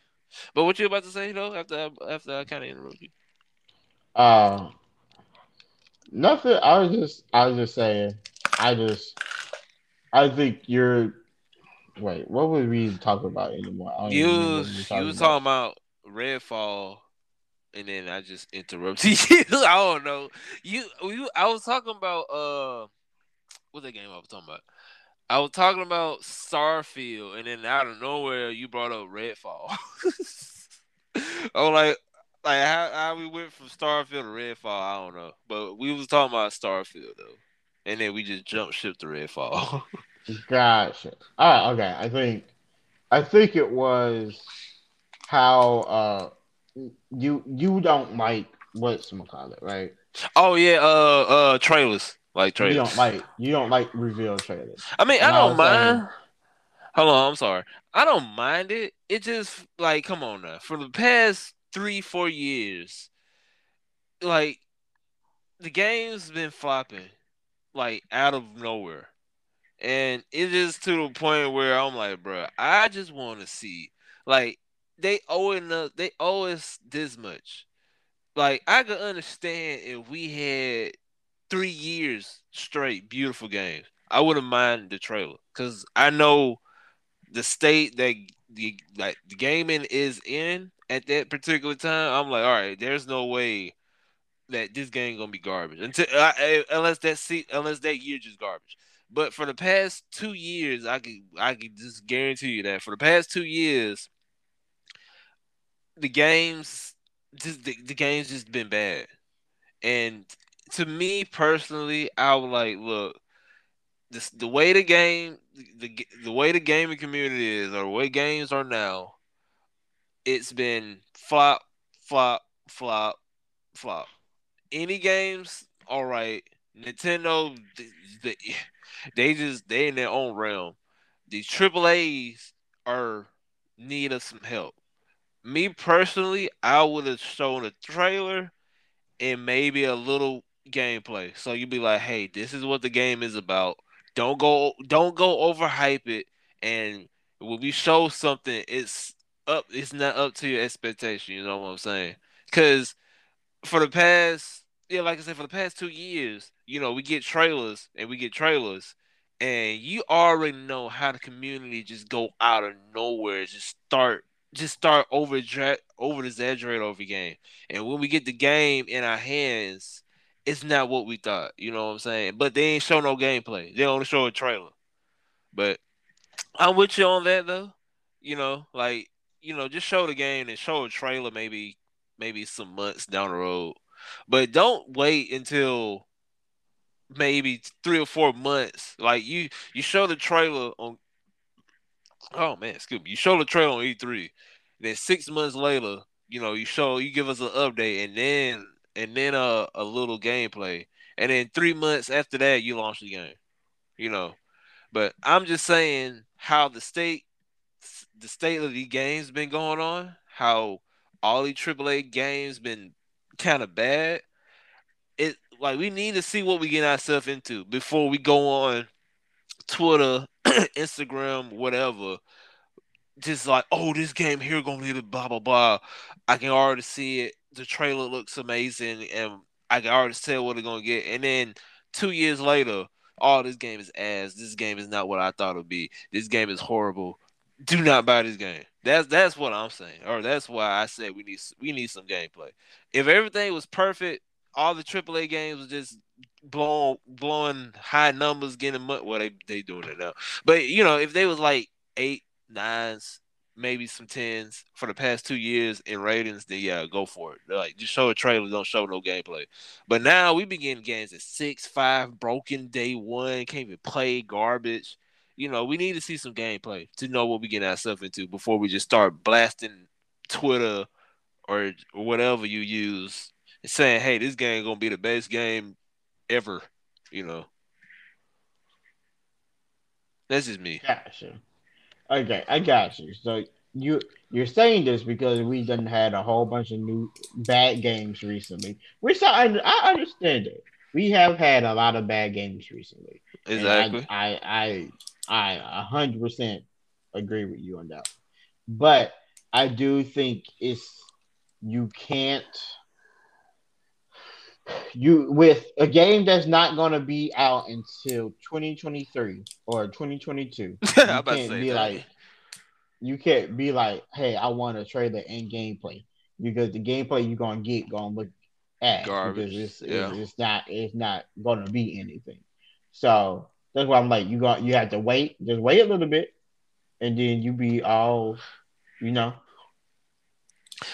But what you about to say though? After I, after I kind of interrupt you. Uh, nothing. I was just, I was just saying. I just, I think you're. Wait, what were we talking about anymore? I don't You what we you were was talking talking about Redfall, and then I just interrupted [laughs] you. I don't know. You you I was talking about uh, what's that game I was talking about? I was talking about Starfield, and then out of nowhere you brought up Redfall. [laughs] I was like, like how, how we went from Starfield to Redfall, I don't know. But we was talking about Starfield though, and then we just jumped ship to Redfall. [laughs] Gotcha. All right. Okay. I think, I think it was how uh you you don't like what's call it right? oh yeah, uh, uh, trailers like trailers. You don't like you don't like reveal trailers. I mean, I And I don't was saying- mind. Hold on, I'm sorry. I don't mind it. It just like, come on now. For the past three, four years, like the game's been flopping, like out of nowhere, and it is to the point where I'm like, bro, I just want to see, like, they owe enough. They owe us this much. Like, I could understand if we had three years straight beautiful games. I wouldn't mind the trailer because I know the state that the like the gaming is in at that particular time. I'm like, all right, there's no way that this game gonna be garbage until unless that se- unless that year just garbage. But for the past two years, I can I could just guarantee you that for the past two years, the games just the, the game's just been bad. And to me personally, I would like look this the way the game the the way the gaming community is or the way games are now. It's been flop, flop, flop, flop. Any games, all right. Nintendo, they, they just they in their own realm. The A's are need of some help. Me personally, I would have shown a trailer and maybe a little gameplay. So you'd be like, hey, this is what the game is about. Don't go don't go overhype it. And when we show something, it's up it's not up to your expectation, you know what I'm saying? Cause for the past yeah, like I said, for the past two years, you know, we get trailers and we get trailers, and you already know how the community just go out of nowhere, just start just start over over exaggerate over game. And when we get the game in our hands, it's not what we thought. You know what I'm saying? But they ain't show no gameplay. They only show a trailer. But I'm with you on that though. You know, like you know, just show the game and show a trailer maybe maybe some months down the road. But don't wait until maybe three or four months. Like you you show the trailer on oh man, excuse me. You show the trailer on E3. Then six months later, you know, you show you give us an update and then and then a, a little gameplay. And then three months after that you launch the game. You know. But I'm just saying how the state the state of the games been going on, how all the AAA games been kind of bad. It like we need to see what we get ourselves into before we go on Twitter, [clears throat] Instagram, whatever. Just like, oh, this game here gonna be blah blah blah. I can already see it. The trailer looks amazing, and I can already tell what they're gonna get. And then two years later, oh, this game is ass. This game is not what I thought it would be. This game is horrible. Do not buy this game. That's that's what I'm saying, or that's why I said we need we need some gameplay. If everything was perfect, all the AAA games was just blowing blowing high numbers, getting money. Well, they they doing it now, but you know, if they was like eight, nines, maybe some tens for the past two years in ratings, then yeah, go for it. Like just show a trailer, don't show no gameplay. But now we begin games at six, five, broken day one, can't even play garbage. You know, we need to see some gameplay to know what we get ourselves into before we just start blasting Twitter or, or whatever you use saying, hey, this game gonna be the best game ever, you know. That's just me. Gotcha. Okay, I got you. So you you're saying this because we done had a whole bunch of new bad games recently, which I I understand it. We have had a lot of bad games recently. Exactly. I I I a hundred percent agree with you on that. But I do think it's you can't you with a game that's not going to be out until 2023 or 2022 [laughs] you can't be that. like you can't be like hey i want a trailer and gameplay because the gameplay you're going to get going to look at Garbage. because it's, yeah. it's, it's not it's not going to be anything so that's why i'm like you got you have to wait just wait a little bit and then you be all you know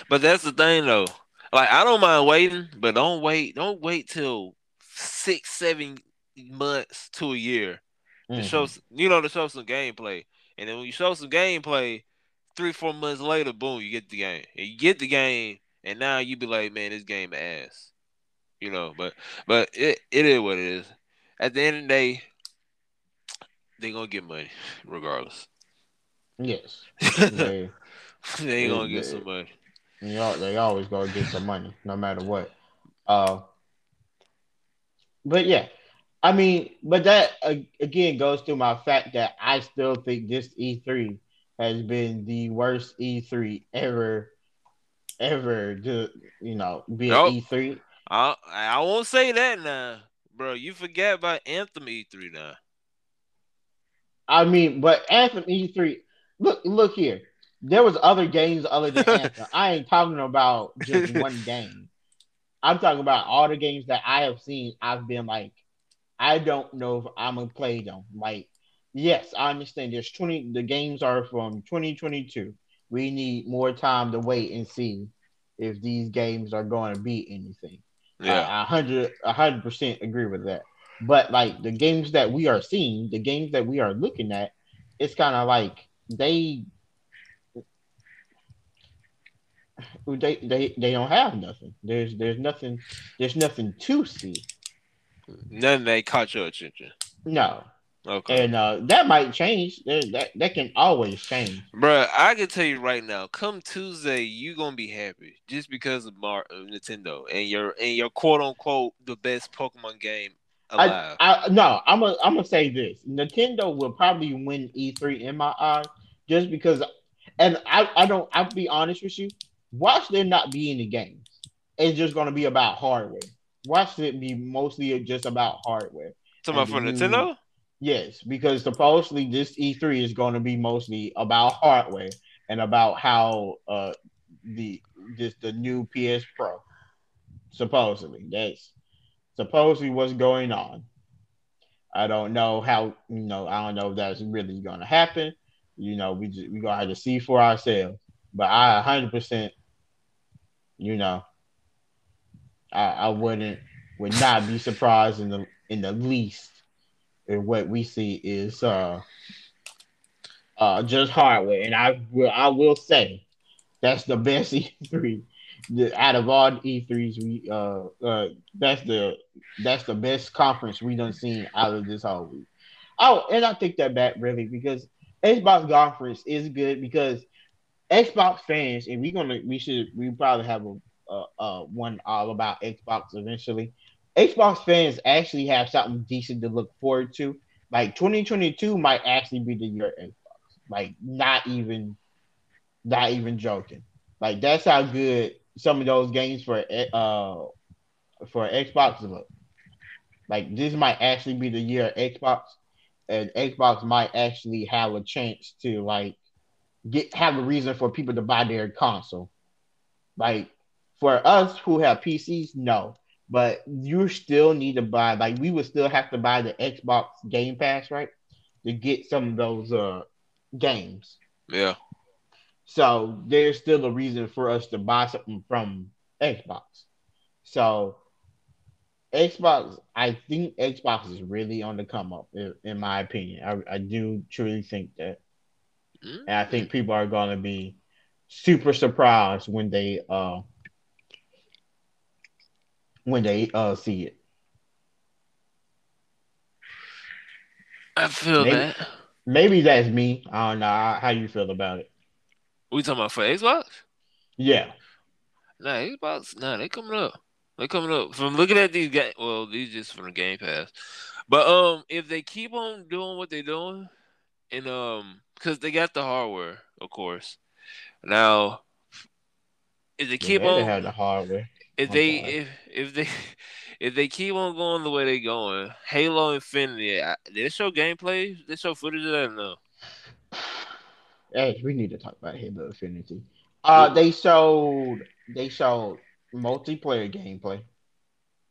but that's the thing though like I don't mind waiting, but don't wait. Don't wait till six, seven months to a year to mm-hmm. show. You know, to show some gameplay. And then when you show some gameplay, three, four months later, boom, you get the game. And you get the game, and now you be like, man, this game ass. You know, but but it, it is what it is. At the end of the day, they gonna get money regardless. Yes. [laughs] They, they gonna get some money. You know, they always gonna get some money, no matter what. Uh, but yeah, I mean, but that uh, again goes to my fact that I still think this E3 has been the worst E3 ever, ever. To you know, be nope. an E3. I I won't say that now, bro. You forget about Anthem E3 now. I mean, but Anthem E3. Look, look here there was other games other than [laughs] Anthem. I ain't talking about just [laughs] one game. I'm talking about all the games that I have seen. I've been like, I don't know if I'm gonna play them. Like, yes, I understand. There's 20. The games are from 2022. We need more time to wait and see if these games are going to be anything. Yeah, hundred, a hundred percent agree with that. But like the games that we are seeing, the games that we are looking at, it's kind of like they they they they don't have nothing. There's there's nothing there's nothing to see. None that caught your attention. No. Okay. And uh, that might change. That that can always change. Bro, I can tell you right now. Come Tuesday, you gonna be happy just because of Mar- uh, Nintendo and your and your quote unquote the best Pokemon game. I, I no, I'm gonna I'm gonna say this. Nintendo will probably win E3 in my eyes just because. And I I don't. I'll be honest with you. Watch there not be any games. It's just going to be about hardware. Watch it be mostly just about hardware. Talking about for Nintendo? Yes, because supposedly this E3 is going to be mostly about hardware and about how uh the this the new PS Pro. Supposedly, that's supposedly what's going on. I don't know how you know. I don't know if that's really going to happen. You know, we just, we gonna have to see for ourselves. But I 100 percent you know, I, I wouldn't would not be surprised in the in the least if what we see is uh uh just hardware. And I will I will say that's the best [laughs] E3 the, out of all E3s we uh uh that's the that's the best conference we done seen out of this whole week. Oh, and I take that back really because Xbox conference is good because Xbox fans, and we're gonna we should we probably have a, a, a one all about Xbox eventually. Xbox fans actually have something decent to look forward to. Like 2022 might actually be the year Xbox. Like not even, not even joking. Like that's how good some of those games for uh for Xbox look. Like this might actually be the year of Xbox, and Xbox might actually have a chance to like get have a reason for people to buy their console. Like for us who have PCs, no. But you still need to buy like we would still have to buy the Xbox Game Pass, right? To get some of those uh games. Yeah. So there's still a reason for us to buy something from Xbox. So Xbox, I think Xbox is really on the come up, in, in my opinion. I, I do truly think that. Mm-hmm. And I think people are going to be super surprised when they uh when they uh see it. I feel maybe, that. Maybe that's me. I don't know how you feel about it. We talking about for Xbox? Yeah. Nah, Xbox. Nah, they coming up. They coming up. From looking at these guys, well, these just from the Game Pass. But um, if they keep on doing what they're doing, and um, because they got the hardware, of course. Now, if they keep yeah, on, they have the hardware. If oh, they God. if if they [laughs] if they keep on going the way they're going, Halo Infinity, I, they show gameplay, they show footage of that. No. Hey, we need to talk about Halo Infinity. Uh, they showed they showed multiplayer gameplay.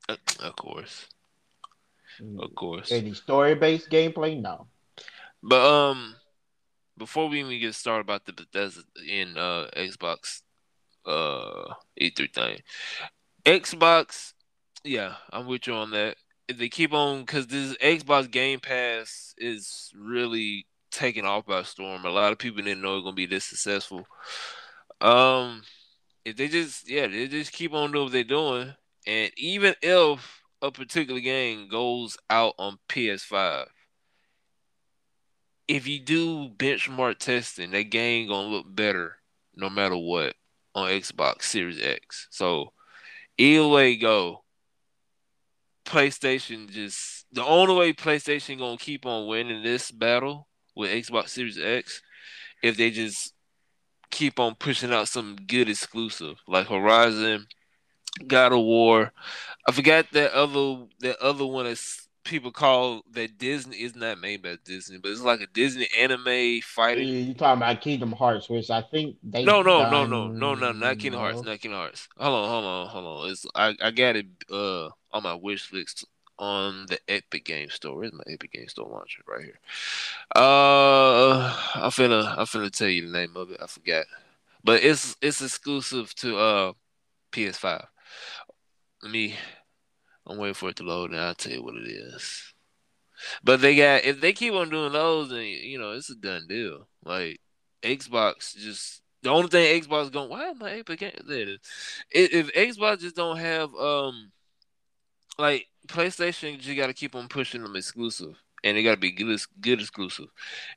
Of course, mm. of course. Any story based gameplay? No. But um, before we even get started about the Bethesda in uh Xbox uh E3 thing, Xbox, yeah, I'm with you on that. If they keep on, because this Xbox Game Pass is really taken off by storm. A lot of people didn't know it was gonna be this successful. Um, if they just yeah, they just keep on doing what they're doing, and even if a particular game goes out on PS5, if you do benchmark testing, that game gonna look better no matter what on Xbox Series X. So either way go, PlayStation just the only way PlayStation gonna keep on winning this battle with Xbox Series X if they just keep on pushing out some good exclusive like Horizon, God of War. I forgot that other that other one is people call that Disney is not made by Disney, but it's like a Disney anime fighting. You talking about Kingdom Hearts, which I think they no no done... no no no no not Kingdom Hearts, not Kingdom Hearts. Hold on, hold on, hold on. It's I, I got it uh on my wish list on the Epic Game Store. Where's my Epic Game Store launcher? Right here. Uh, I'm finna I'm finna tell you the name of it. I forgot, but it's it's exclusive to uh PS5. Let me I'm waiting for it to load, and I'll tell you what it is. But they got if they keep on doing those, then you know it's a done deal. Like Xbox, just the only thing Xbox going. Why am I Epic? Is. If, if Xbox just don't have um, like PlayStation, you got to keep on pushing them exclusive and it got to be good, good exclusive.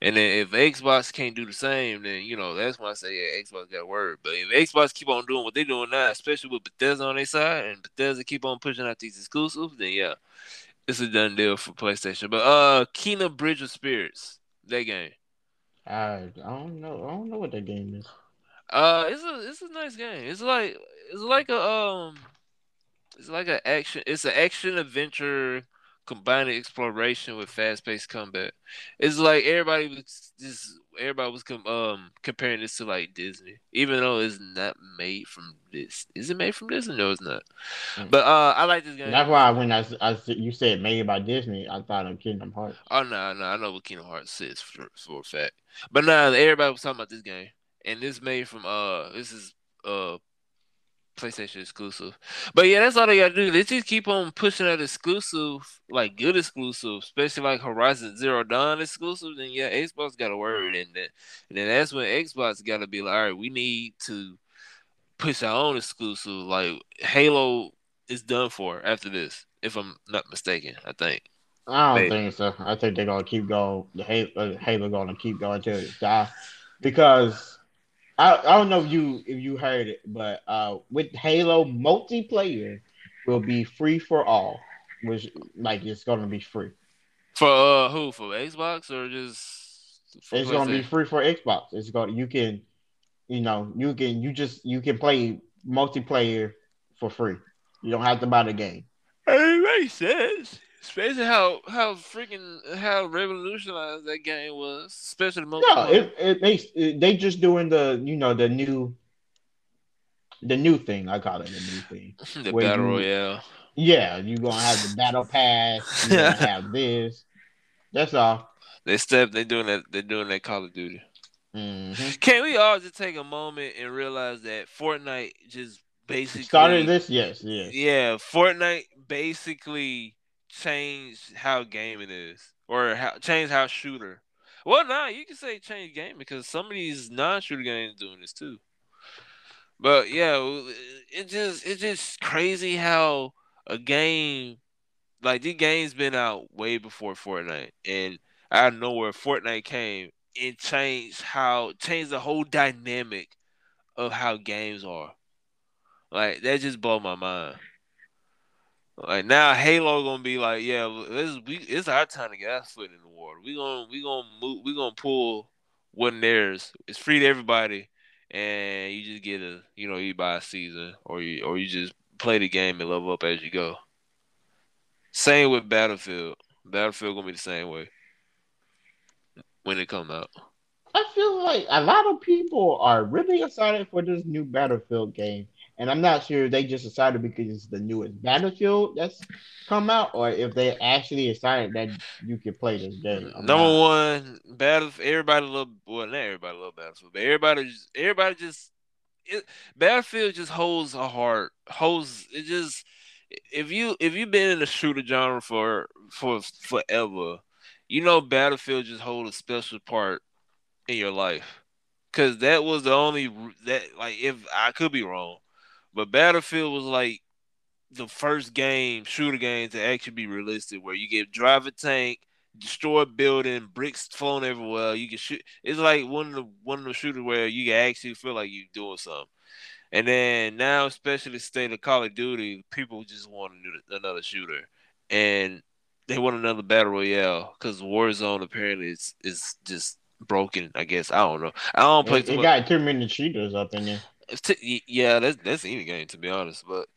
And then if Xbox can't do the same, then you know that's why I say yeah, Xbox got word. But if Xbox keep on doing what they're doing now, especially with Bethesda on their side, and Bethesda keep on pushing out these exclusives, then yeah, it's a done deal for PlayStation. But uh, Kena Bridge of Spirits, that game. I don't know. I don't know what that game is. Uh, it's a it's a nice game. It's like it's like a um, it's like an action. It's an action adventure combining exploration with fast paced combat. It's like everybody was just everybody was com- um comparing this to like Disney, even though it's not made from this. Is it made from Disney? No, it's not. Mm. But uh, I like this game. That's why when I, I you said made by Disney, I thought of Kingdom Hearts. Oh no, no, I know what Kingdom Hearts is for, for a fact. But now nah, everybody was talking about this game, and this made from uh, this is uh PlayStation exclusive. But yeah, that's all they gotta do. They just keep on pushing that exclusive, like good exclusive, especially like Horizon Zero Dawn exclusive. Then yeah, Xbox got a word, and then and then that's when Xbox got to be like, all right, we need to push our own exclusive. Like Halo is done for after this, if I'm not mistaken. I think. I don't Maybe. think so. I think they're gonna keep going. The Halo, uh, Halo gonna keep going till it die because I, I don't know if you if you heard it, but uh, with Halo multiplayer will be free for all. which like it's gonna be free. For uh who? For Xbox or just it's gonna be free for Xbox. It's going to you can you know, you can you just you can play multiplayer for free. You don't have to buy the game. It makes sense. Especially how how freaking how revolutionized that game was, especially the most. Yeah, it, it they it, they just doing the you know the new the new thing. I call it the new thing. [laughs] the battle you, royale. Yeah, you gonna have the battle pass. You gonna [laughs] have this. That's all. They step. They doing that. They're doing that Call of Duty. Mm-hmm. Can we all just take a moment and realize that Fortnite just basically started this? Yes, yes. Yeah, Fortnite basically changed how gaming is, or how changed how shooter. Well, nah, you can say change game because some of these non-shooter games doing this too. But yeah, it just it's just crazy how a game like these game's been out way before Fortnite, and out of nowhere, Fortnite came and changed how changed the whole dynamic of how games are. Like that just blew my mind. Like now, Halo gonna be like, yeah, this we it's our time to get our foot in the water. We gonna we gonna move, we gonna pull one theirs. It's free to everybody, and you just get a you know you buy a season or you or you just play the game and level up as you go. Same with Battlefield. Battlefield gonna be the same way when it come out. I feel like a lot of people are really excited for this new Battlefield game. And I'm not sure if they just decided because it's the newest Battlefield that's come out, or if they actually decided that you could play this game. I'm Number not... one, Battle. Everybody love. Well, not everybody love Battlefield, but everybody, just, everybody just. It, Battlefield just holds a heart. Holds it just. If you if you've been in the shooter genre for for forever, you know Battlefield just hold a special part in your life. Cause that was the only that like if I could be wrong, but Battlefield was like the first game, shooter game to actually be realistic, where you get drive a tank, destroy a building, bricks flown everywhere. You can shoot. It's like one of the one of the shooters where you can actually feel like you're doing something. And then now, especially the state of Call of Duty, people just want another shooter, and they want another battle royale because Warzone apparently is is just broken. I guess I don't know. I don't play. It, it got too many cheaters up in there. T- yeah, that's that's any game to be honest. But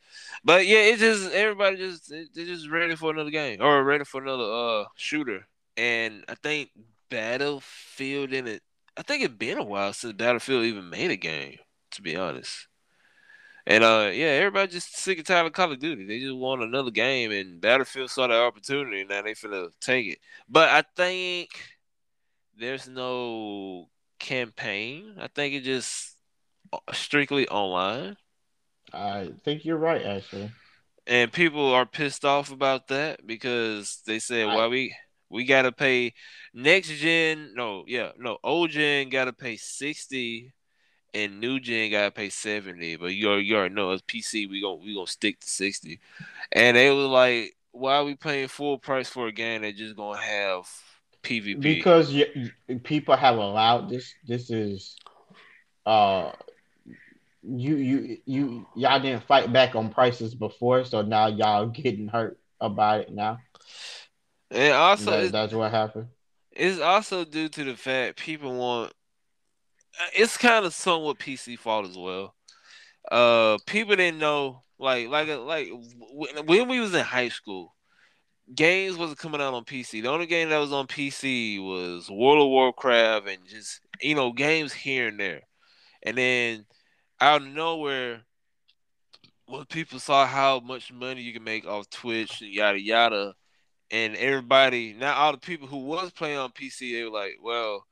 but yeah, it's just everybody just they're just ready for another game or ready for another uh shooter. And I think Battlefield in it. I think it's been a while since Battlefield even made a game. To be honest. And uh, yeah, everybody just sick and tired of Call of Duty. They just want another game, and Battlefield saw the opportunity, and now they finna take it. But I think there's no campaign. I think it just strictly online. I think you're right, actually. And people are pissed off about that because they said, I... "Why we we gotta pay next gen? No, yeah, no, old gen gotta pay sixty, and new gen gotta pay seventy. But you already, you already know it's PC. We gonna we gonna stick to sixty. And they were like, "Why are we paying full price for a game that just gonna have PvP?" Because you, people have allowed this. This is uh you you you y'all didn't fight back on prices before, so now y'all getting hurt about it now. And also, that, that's what happened. It's also due to the fact people want. It's kind of somewhat PC fault as well. Uh, people didn't know, like, like, like when we was in high school, games wasn't coming out on PC. The only game that was on PC was World of Warcraft and just you know games here and there. And then out of nowhere, when people saw how much money you can make off Twitch and yada yada, and everybody now all the people who was playing on PC, they were like, well,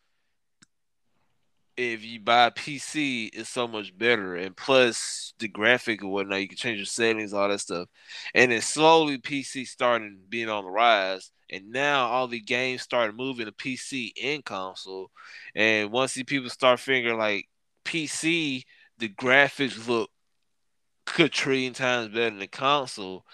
if you buy PC, it's so much better. And plus the graphic and whatnot, you can change your settings, all that stuff. And then slowly PC started being on the rise. And now all the games started moving to PC and console. And once these people start figuring like PC the graphics look a trillion times better than the console.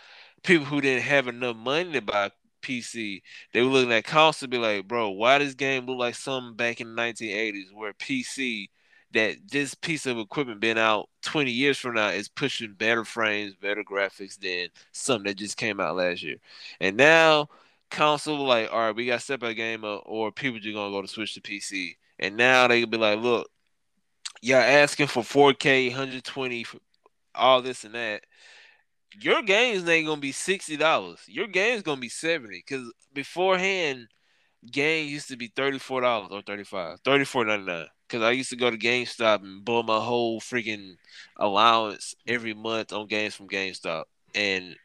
People who didn't have enough money to buy PC, they were looking at console be like, bro, why does game look like something back in the 1980s where PC that this piece of equipment been out 20 years from now is pushing better frames, better graphics than something that just came out last year. And now console like, all right, we got to step up game up, or people just gonna go to switch to PC. And now they can be like, look, y'all asking for 4K, 120, all this and that. Your games ain't gonna be sixty dollars. Your game's gonna be seventy. Cause beforehand, game used to be thirty four dollars or thirty five, thirty four ninety nine. Cause I used to go to GameStop and blow my whole freaking allowance every month on games from GameStop, and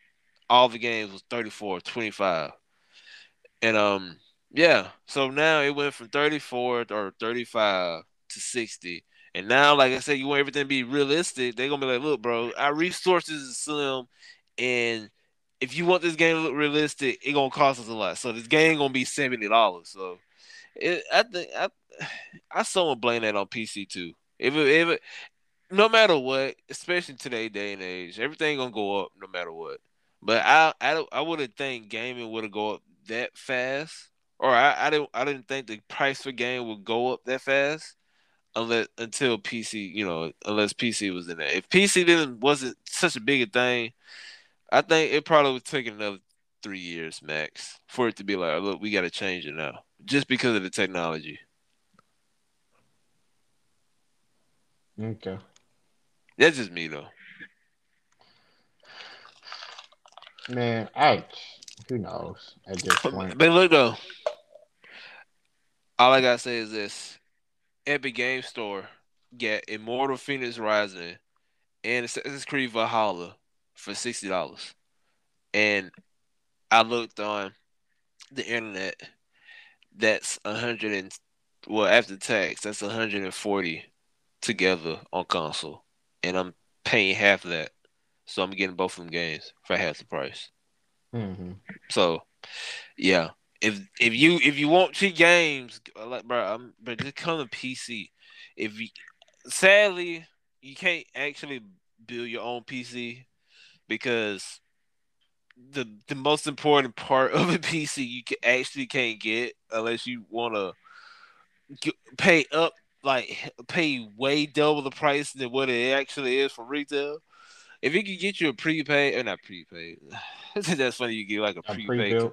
all the games was 34, 25. And um, yeah. So now it went from 34 or 35 to 60. And now, like I said, you want everything to be realistic. They're gonna be like, look, bro, our resources is slim, and if you want this game to look realistic, it gonna cost us a lot. So this game gonna be seventy dollars. So it, I think I, I someone blame that on PC too. If it, if it, no matter what, especially today day and age, everything gonna go up no matter what. But I I, I wouldn't think gaming would have go up that fast, or I, I didn't I didn't think the price for game would go up that fast unless until PC, you know, unless PC was in there. If PC didn't wasn't such a big a thing, I think it probably would take another three years max for it to be like, look, we got to change it now, just because of the technology. Okay. That's just me though. Man, I who knows at this [laughs] point. But look though, all I gotta say is this: Epic Game Store get Immortal Fenyx Rising and Assassin's Creed Valhalla for sixty dollars, and I looked on the internet. That's a hundred and well after tax, that's a hundred and forty together on console, and I'm paying half of that, so I'm getting both of them games for half the price. Mm-hmm. So, yeah, if if you if you want cheap games, like bro, I'm, just come to PC. If you sadly you can't actually build your own PC because the the most important part [laughs] of a PC you can actually can't get unless you want to pay up like pay way double the price than what it actually is for retail. If you could get you a prepaid or not prepaid, [sighs] that's funny. You get like a, a prepaid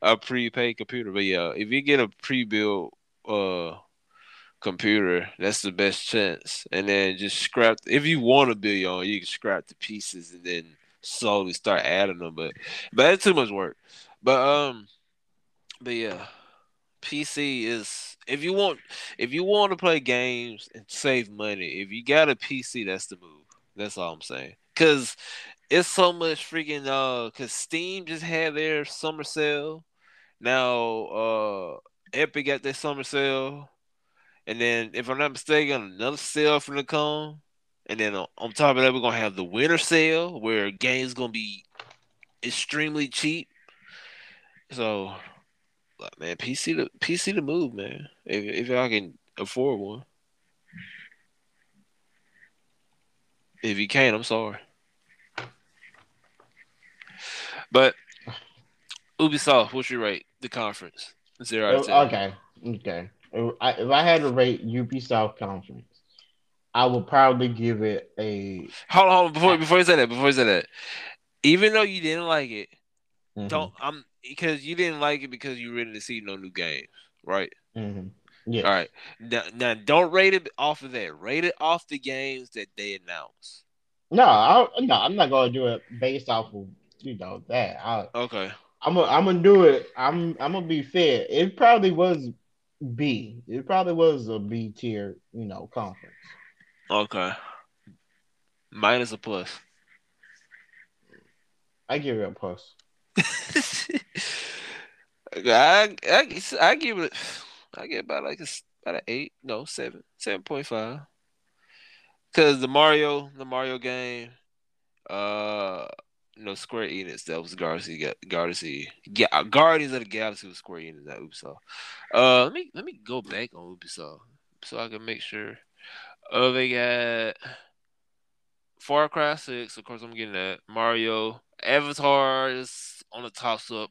a prepaid computer, but yeah, if you get a pre-built uh computer, that's the best chance. And then just scrap if you want to build your own, you can scrap the pieces and then slowly start adding them. But but that's too much work. But um, but yeah, PC is if you want if you want to play games and save money, if you got a PC, that's the move. That's all I'm saying. Cause it's so much freaking uh cause Steam just had their summer sale. Now uh Epic got their summer sale. And then if I'm not mistaken, another sale from the come. And then on, on top of that, we're gonna have the winter sale where games gonna be extremely cheap. So, man, PC the PC the move, man. If if y'all can afford one, if you can't, I'm sorry. But Ubisoft, what's your rate? The conference zero. Okay, okay. If I, if I had to rate Ubisoft conference, I would probably give it a. Hold on, hold on before before you say that. Before you say that, even though you didn't like it, mm-hmm. don't I'm because you didn't like it because you ready to see no new games, right? Mm-hmm. Yeah. All right. Now, now, don't rate it off of that. Rate it off the games that they announce. No, I, no, I'm not gonna do it based off of you know that. I, okay. I'm gonna I'm gonna do it. I'm I'm gonna be fair. It probably was B. It probably was a B tier, you know, conference. Okay. Minus a plus. I give it a plus. [laughs] I, I I give it I get about like a, about an eight, no seven, seven point five. Cause the Mario, the Mario game, uh, you know, Square Enix that was Galaxy, Galaxy, yeah, Guardians of the Galaxy was Square Enix that Ubisoft. Uh, let me let me go back on Ubisoft so I can make sure. Oh, they got Far Cry Six. Of course, I'm getting that. Mario, Avatar is on the tops up.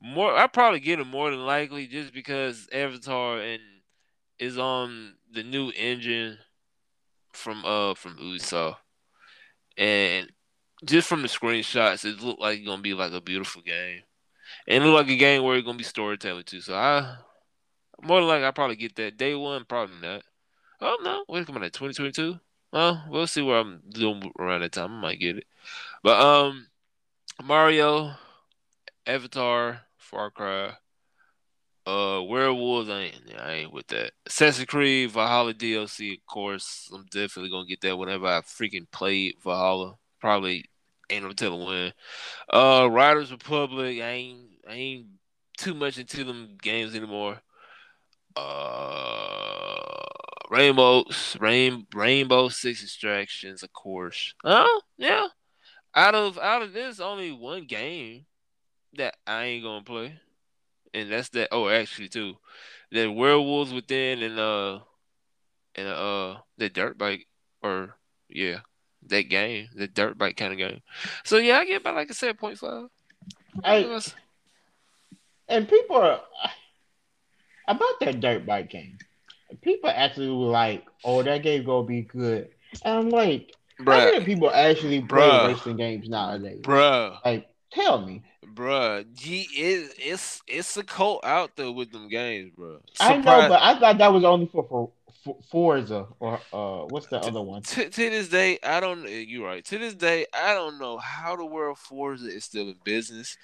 More, I probably get it more than likely just because Avatar and is on the new engine from uh from Ubisoft, and just from the screenshots, it looked like it's gonna be like a beautiful game, and it looked like a game where it's gonna be storytelling too. So I more than likely I probably get that day one, probably not. Oh no, wait, come on, at twenty twenty two. Well, we'll see where I'm doing around that time. I might get it, but um, Mario, Avatar, Far Cry. Uh, werewolves, I ain't, I ain't with that. Assassin's Creed Valhalla DLC, of course. I'm definitely gonna get that whenever I freaking play Valhalla. Probably ain't no telling when. Uh, Riders Republic, I ain't, I ain't too much into them games anymore. Uh, Rainbow, Rain, Rainbow Six Extractions, of course. Oh, yeah. Out of out of this, only one game that I ain't gonna play and that's that. Oh, actually, too, the werewolves within and uh and uh the dirt bike or yeah that game, the dirt bike kind of game. So yeah, I get about like a seven point five. I, and people are about that dirt bike game. People actually were like, "Oh, that game gonna be good," and I'm like, Bruh. "How many people actually play Bruh. racing games nowadays?" Bro, like, tell me bruh. G it, it's it's a cult out there with them games, bro. I know, but I thought that was only for for, for Forza or uh, what's the other one? To, to this day, I don't. Eh, you're right. To this day, I don't know how the world Forza is still in business.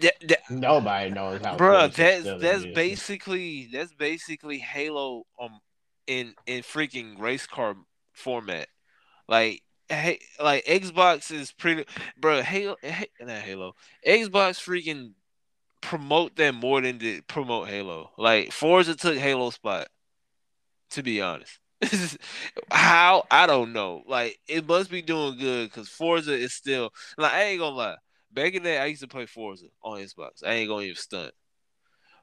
That, that, Nobody knows how. Bro, that's that's basically that's basically Halo um in in freaking race car format. Like hey, like Xbox is pretty, bro. Halo, not Halo. Xbox freaking promote them more than to promote Halo. Like Forza took Halo spot. To be honest, [laughs] how I don't know. Like it must be doing good because Forza is still like I ain't gonna lie. Back in the day, I used to play Forza on Xbox. I ain't gonna even stunt.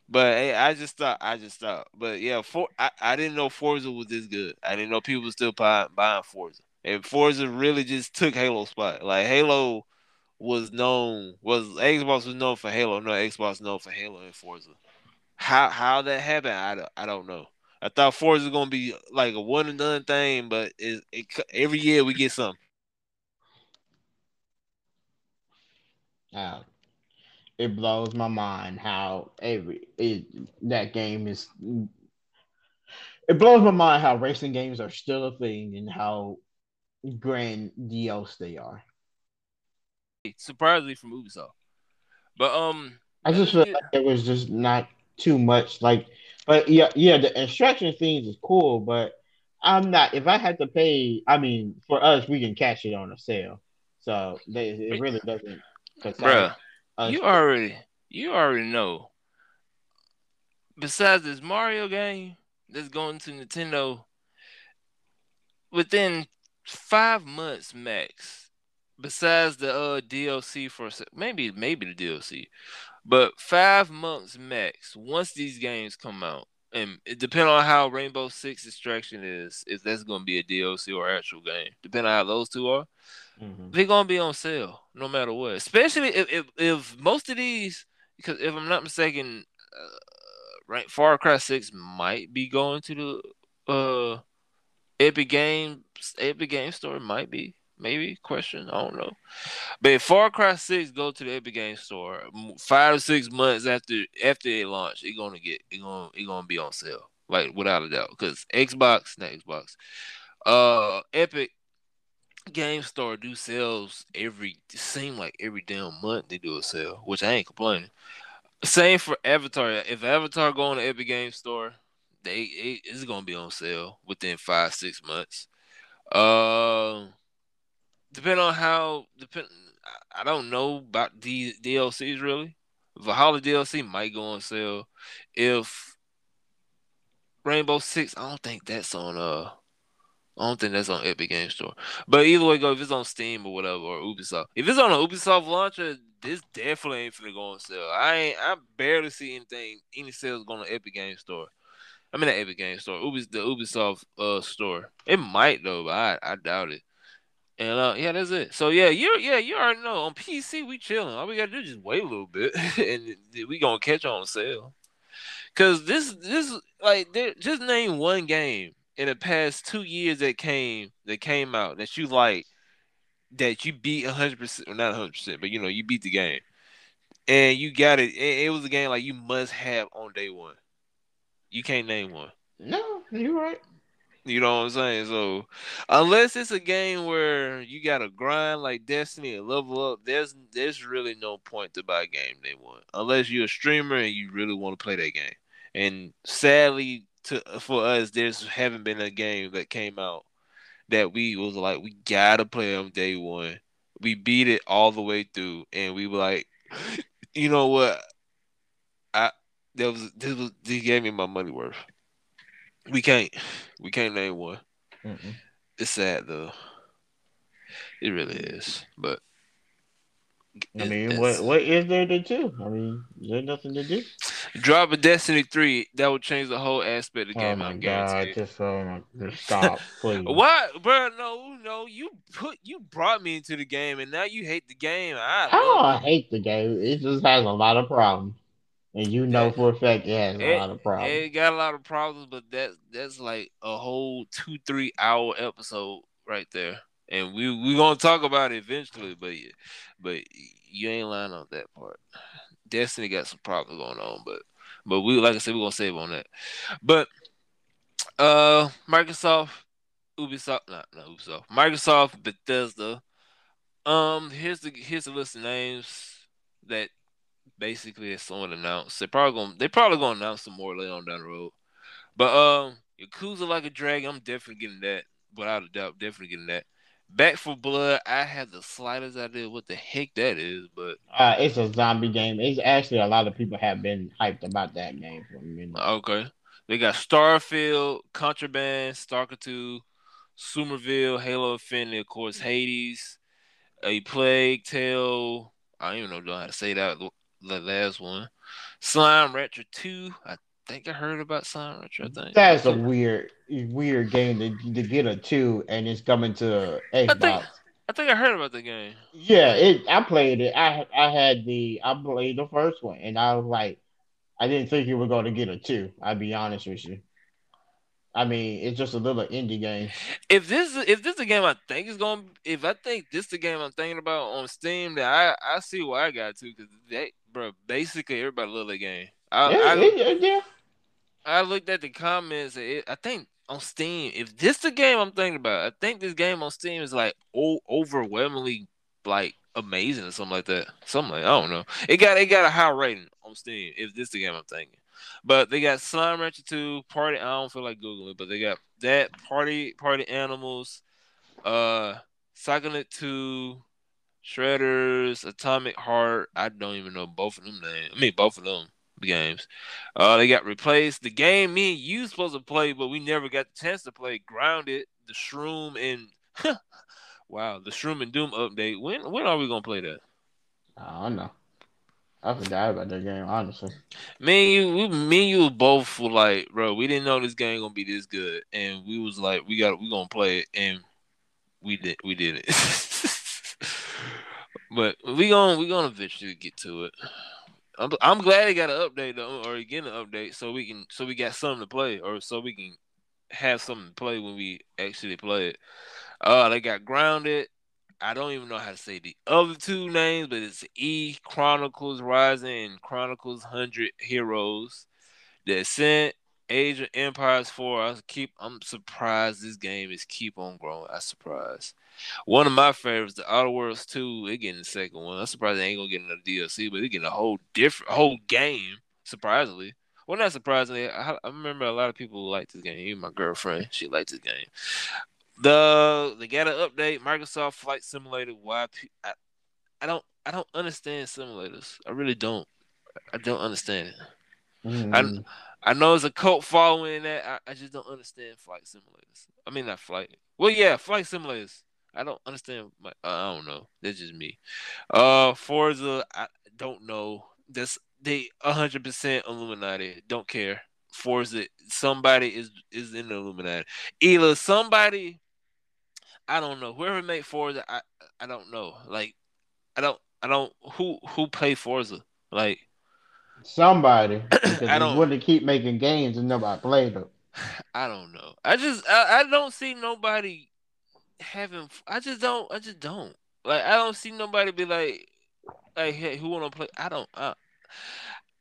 But hey, I just thought, I just thought. But yeah, for I, I didn't know Forza was this good. I didn't know people were still buying, buying Forza and Forza really just took Halo spot. Like Halo was known was Xbox was known for Halo. No, Xbox known for Halo and Forza. How how that happened, I don't, I don't know. I thought Forza was gonna be like a one and done thing, but it, it every year we get something. Uh, it blows my mind how every it, that game is. It blows my mind how racing games are still a thing and how grandiose they are. Surprisingly from Ubisoft. But um I just feel like it was just not too much like but yeah yeah the instruction things is cool, but I'm not if I had to pay I mean for us we can catch it on a sale. So they, it really doesn't Bruh, you already you already know. Besides this Mario game that's going to Nintendo within five months max. Besides the uh DLC for maybe maybe the DLC, but five months max. Once these games come out, and it depends on how Rainbow Six Extraction is, if that's gonna be a DLC or actual game. Depending on how those two are, mm-hmm. they're gonna be on sale no matter what. Especially if if, if most of these, because if I'm not mistaken, uh, right, Far Cry Six might be going to the uh Epic Games, Epic Game Store might be, maybe question. I don't know. But if Far Cry Six go to the Epic Game Store five or six months after after it launch, it gonna get it gonna it gonna be on sale, like without a doubt. Because Xbox, not Xbox, uh, Epic Game Store do sales every seem like every damn month they do a sale, which I ain't complaining. Same for Avatar. If Avatar go on the Epic Game Store, they it, it's gonna be on sale within five six months. Uh, depending on how depend. I don't know about the DLCs really. Valhalla DLC might go on sale. If Rainbow Six, I don't think that's on uh I don't think that's on Epic Game Store. But either way go, if it's on Steam or whatever or Ubisoft. If it's on an Ubisoft launcher, this definitely ain't finna go on sale. I ain't I barely see anything any sales going to Epic Game Store. I mean the Epic Game Store, Ubis, the Ubisoft uh store. It might though, but I, I doubt it. And uh, yeah, that's it. So yeah, you yeah you already know on PC we chilling. All we gotta do is just wait a little bit, [laughs] and we gonna catch on sale. Cause this this like just name one game in the past two years that came that came out that you like that you beat hundred percent, not hundred percent, but you know you beat the game, and you got it. it. It was a game like you must have on day one. You can't name one. No, you're right. You know what I'm saying? So unless it's a game where you gotta grind like Destiny and level up, there's there's really no point to buy a game day one. Unless you're a streamer and you really want to play that game. And sadly to for us, there's haven't been a game that came out that we was like, we gotta play on day one. We beat it all the way through and we were like, [gasps] you know what? That was this was this gave me my money worth. We can't. We can't name one. Mm-mm. It's sad though. It really is. But I mean, what what is there to do? I mean, there's nothing to do. Drop a Destiny three that would change the whole aspect of the oh game. Oh my I'm god! Just, oh my, just stop, [laughs] please. what, bro? No, no. You put you brought me into the game, and now you hate the game. I oh, I hate the game. It just has a lot of problems. And you know for a fact it has a it, lot of problems. It got a lot of problems, but that that's like a whole two, three hour episode right there. And we we gonna talk about it eventually, but but you ain't lying on that part. Destiny got some problems going on, but but we like I said, we're gonna save on that. But uh Microsoft, Ubisoft, not not Ubisoft, Microsoft, Bethesda. Um, here's the here's the list of names that basically as someone announced. They probably gonna they probably gonna announce some more later on down the road. But um Yakuza like a dragon, I'm definitely getting that. Without a doubt, definitely getting that. Back for Blood, I have the slightest idea what the heck that is, but uh, it's a zombie game. It's actually a lot of people have been hyped about that game for a minute. Okay. They got Starfield, Contraband, Stalker 2, Somerville, Halo Infinite, of course, Hades, A Plague Tale. I don't even know how to say that the last one. Slime Rancher 2. I think I heard about Slime Rancher, I think. That's a weird weird game to, to get a two and it's coming to Xbox. I think, I think I heard about the game. Yeah, it I played it. I I had the I played the first one and I was like I didn't think you were going to get a two. I'll be honest with you. I mean, it's just a little indie game. If this if this is a game I think is going, if I think this is the game I'm thinking about on Steam, then I I see why I got to because they bro basically everybody love that game. I, yeah, I, yeah, yeah. I looked at the comments. It, I think on Steam, if this the game I'm thinking about, I think this game on Steam is like o- overwhelmingly like amazing or something like that. Something like I don't know. It got it got a high rating on Steam. If this the game I'm thinking. But they got Slime Rancher 2, Party. I don't feel like Googling, but they got that Party Party Animals, uh, Psychonaut 2, Shredders, Atomic Heart. I don't even know both of them names. I mean, both of them games. Uh, they got replaced. The game me and you supposed to play, but we never got the chance to play. Grounded, the Shroom, and [laughs] wow, the Shroom and Doom update. When when are we gonna play that? I don't know. I forgot about that game, honestly. Me and you, we, me and you both were like, bro, we didn't know this game gonna be this good, and we was like, we got, we gonna play it, and we did, we did it. [laughs] but we gonna, we gonna eventually get to it. I'm, I'm glad they got an update though, or getting an update, so we can, so we got something to play, or so we can have something to play when we actually play it. Uh, they got grounded. I don't even know how to say the other two names, but it's E Chronicles Rising and Chronicles Hundred Heroes. The Ascent, Age of Empires 4. I keep I'm surprised this game is keep on growing. I'm surprised. One of my favorites, the Outer Worlds 2, they getting the second one. I'm surprised they ain't gonna get another DLC, but they getting a whole different whole game, surprisingly. Well, not surprisingly, I, I remember a lot of people like this game. Even my girlfriend, she liked this game. The they got an update. Microsoft Flight Simulator. Why? I, I don't. I don't understand simulators. I really don't. I don't understand it. Mm. I. I know it's a cult following that. I, I just don't understand flight simulators. I mean, not flight. Well, yeah, flight simulators. I don't understand. My, uh, I don't know. That's just me. Uh, Forza. I don't know. This they 100% Illuminati. Don't care. Forza. Somebody is is in the Illuminati. Either somebody I don't know. Whoever made Forza, I I don't know. Like I don't I don't who who played Forza? Like somebody. [clears throat] Because I don't want to keep making games and nobody played them. [sighs] I don't know. I just I, I don't see nobody having. I just don't. I just don't. Like I don't see nobody be like, like hey, who want to play? I don't. I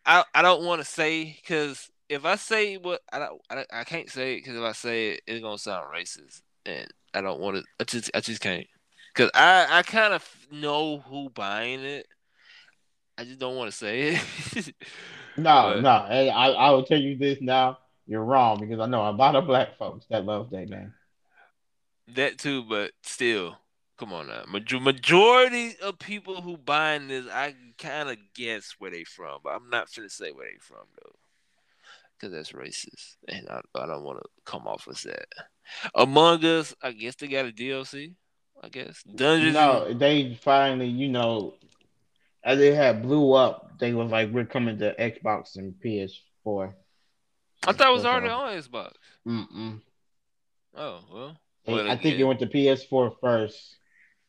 I, I don't want to say because if I say what I don't, I, I can't say it because if I say it, it's gonna sound racist, and I don't want to. I just I just can't because I I kind of know who buying it. I just don't want to say it. [laughs] no, but, no. Hey, I I will tell you this now. You're wrong because I know a lot of black folks that love that game. That too, but still, come on now. Major- majority of people who buying this, I kind of guess where they from, but I'm not gonna say where they from though, because that's racist, and I, I don't want to come off as that. Among Us, I guess they got a DLC. I guess Dungeons. No, they finally, you know, as they had blew up, they was like, "We're coming to Xbox and PS4." I thought it was already on Xbox. Mm-mm. Oh well. I think it went to PS4 first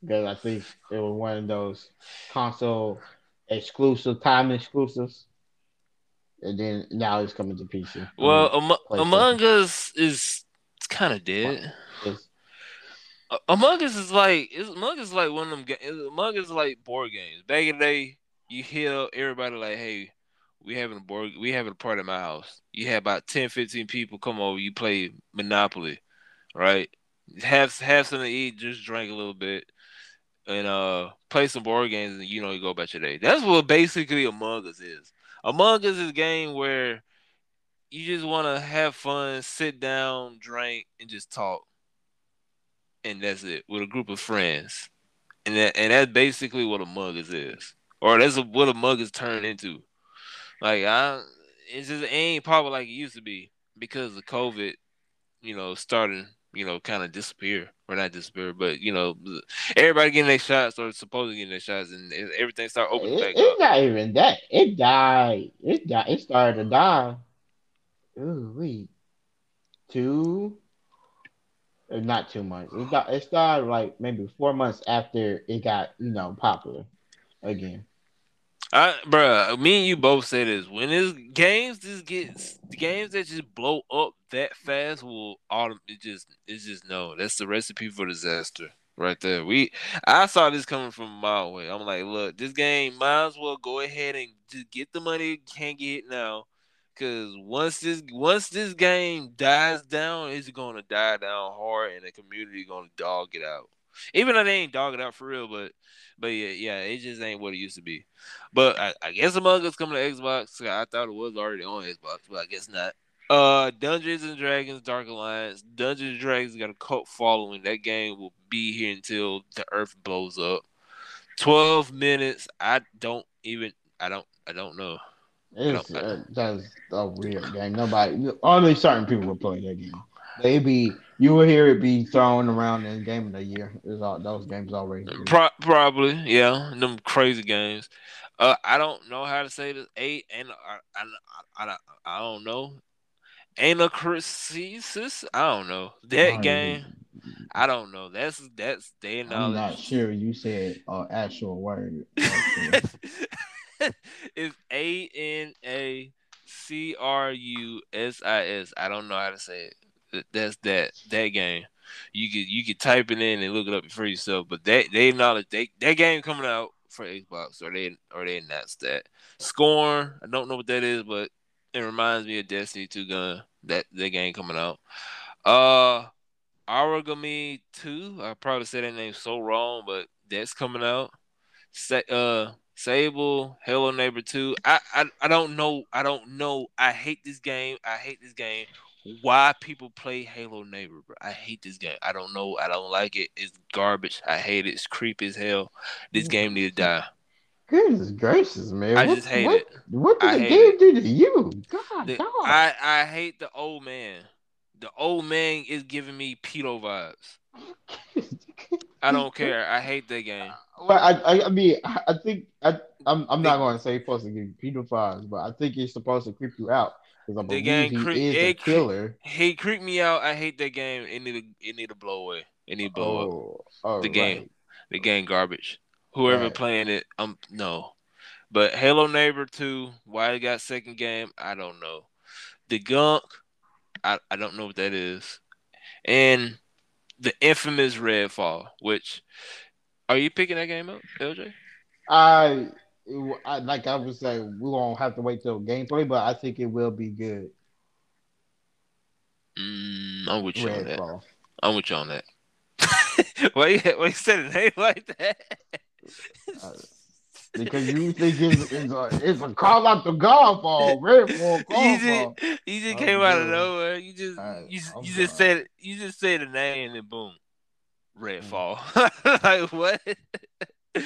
because I think it was one of those console exclusive time exclusives. And then now it's coming to PC. Well, um, Among Us is kind of dead. It's, Among Us is like Among Us is like one of them. games. Among Us is like board games. Back in the day, you hear everybody like, "Hey, we having a board, we having a party at my house." You have about 10, 15 people come over. You play Monopoly, right? have have something to eat, just drink a little bit, and uh play some board games, and you know you go about your day. That's what basically Among Us is. Among Us is a game where you just want to have fun, sit down, drink, and just talk, and that's it with a group of friends, and that and that's basically what a Us is, or that's what Among Us turned into. Like I, it's just it ain't probably like it used to be because of COVID, you know, starting you know, kind of disappear or not disappear, but you know, everybody getting their shots or supposedly getting their shots, and everything start opening it, back it's up. not even that. It died. It died. It started to die. Ooh, wait, two. Not too much. It got. It started like maybe four months after it got you know popular again. I, bruh, me and you both say this. When this games just gets the games that just blow up that fast will autom- it just it's just no. That's the recipe for disaster right there. We I saw this coming from a mile away. I'm like, look, this game might as well go ahead and just get the money you can't get now. Cause once this once this game dies down, it's gonna die down hard and the community gonna dog it out. Even though they ain't dog it out for real, but but yeah, yeah, it just ain't what it used to be. But I, I guess Among Us coming to Xbox. I thought it was already on Xbox, but I guess not. Uh, Dungeons and Dragons Dark Alliance. Dungeons and Dragons got a cult following. That game will be here until the Earth blows up. Twelve minutes. I don't even. I don't. I don't know. It's, uh, that's a weird game. Nobody. Only certain people will play that game. They be you will hear it be thrown around in game of the year. Is all those games already? Pro- probably, yeah. Them crazy games. Uh, I don't know how to say this. Eight and I, I, I, I don't know. Anacresis. I don't know that game. I don't know. That's that's their knowledge. I'm not sure. You said an actual word. [laughs] [laughs] it's A N A C R U S I S. I don't know how to say it that's that that game. You could you could type it in and look it up for yourself. But they they acknowledge they that game coming out for Xbox or they or they announced that. Scorn, I don't know what that is, but it reminds me of Destiny 2 gun. That that game coming out. Uh Aragami 2, I probably said that name so wrong, but that's coming out. Sa- uh Sable, Hello Neighbor 2. I, I I don't know. I don't know. I hate this game. I hate this game why people play Halo Neighbor, bro. I hate this game. I don't know. I don't like it. It's garbage. I hate it. It's creepy as hell. This mm. game need to die. Goodness gracious, man! I what, just hate what, it. What did I the game it. do to you? God, the, God. I I hate the old man. The old man is giving me pedo vibes. [laughs] I don't care. I hate that game. Well, I I, I mean I think I I'm I'm not going to say supposed to give you pedo vibes, but I think it's supposed to creep you out. Because I the game he cre- is a killer. He creeped me out. I hate that game. It need to it need to blow away. It need to blow oh, up. The right. game, the game garbage. Whoever right. playing it, um, no. But Halo Neighbor 2, why it got second game, I don't know. The Gunk, I, I don't know what that is. And the infamous Redfall, which are you picking that game up, LJ? I, I like I was saying, we won't have to wait till gameplay, but I think it will be good. Mm, I'm with you Redfall. on that. I'm with you on that. [laughs] why you why you said a [laughs] name like that? Because you think it's, it's, a, it's a call out to golf or red for You just, you just came out of nowhere. You just right, you, you just said you just said the name and boom, Redfall. Mm. [laughs] like what? [laughs]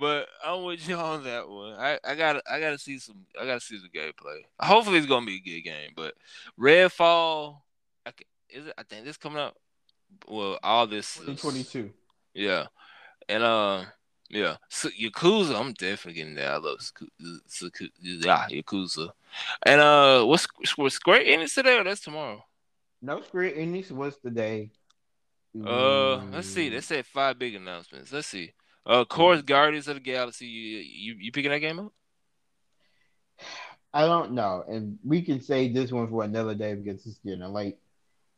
but I'm with you on that one. I, I gotta I gotta see some I gotta see some gameplay. Hopefully it's gonna be a good game. But Redfall, I, is it? I think this coming up. Well, all this 2022. Yeah, and uh, yeah, so Yakuza, I'm definitely getting that. I love yeah, Yakuza. And uh, what's what's Square Enix today or that's tomorrow? No, Square Enix was today. Uh, let's see. They said five big announcements. Let's see. Uh, of course, Guardians of the Galaxy. You you, you picking that game up? I don't know, and we can say this one for another day because it's getting late.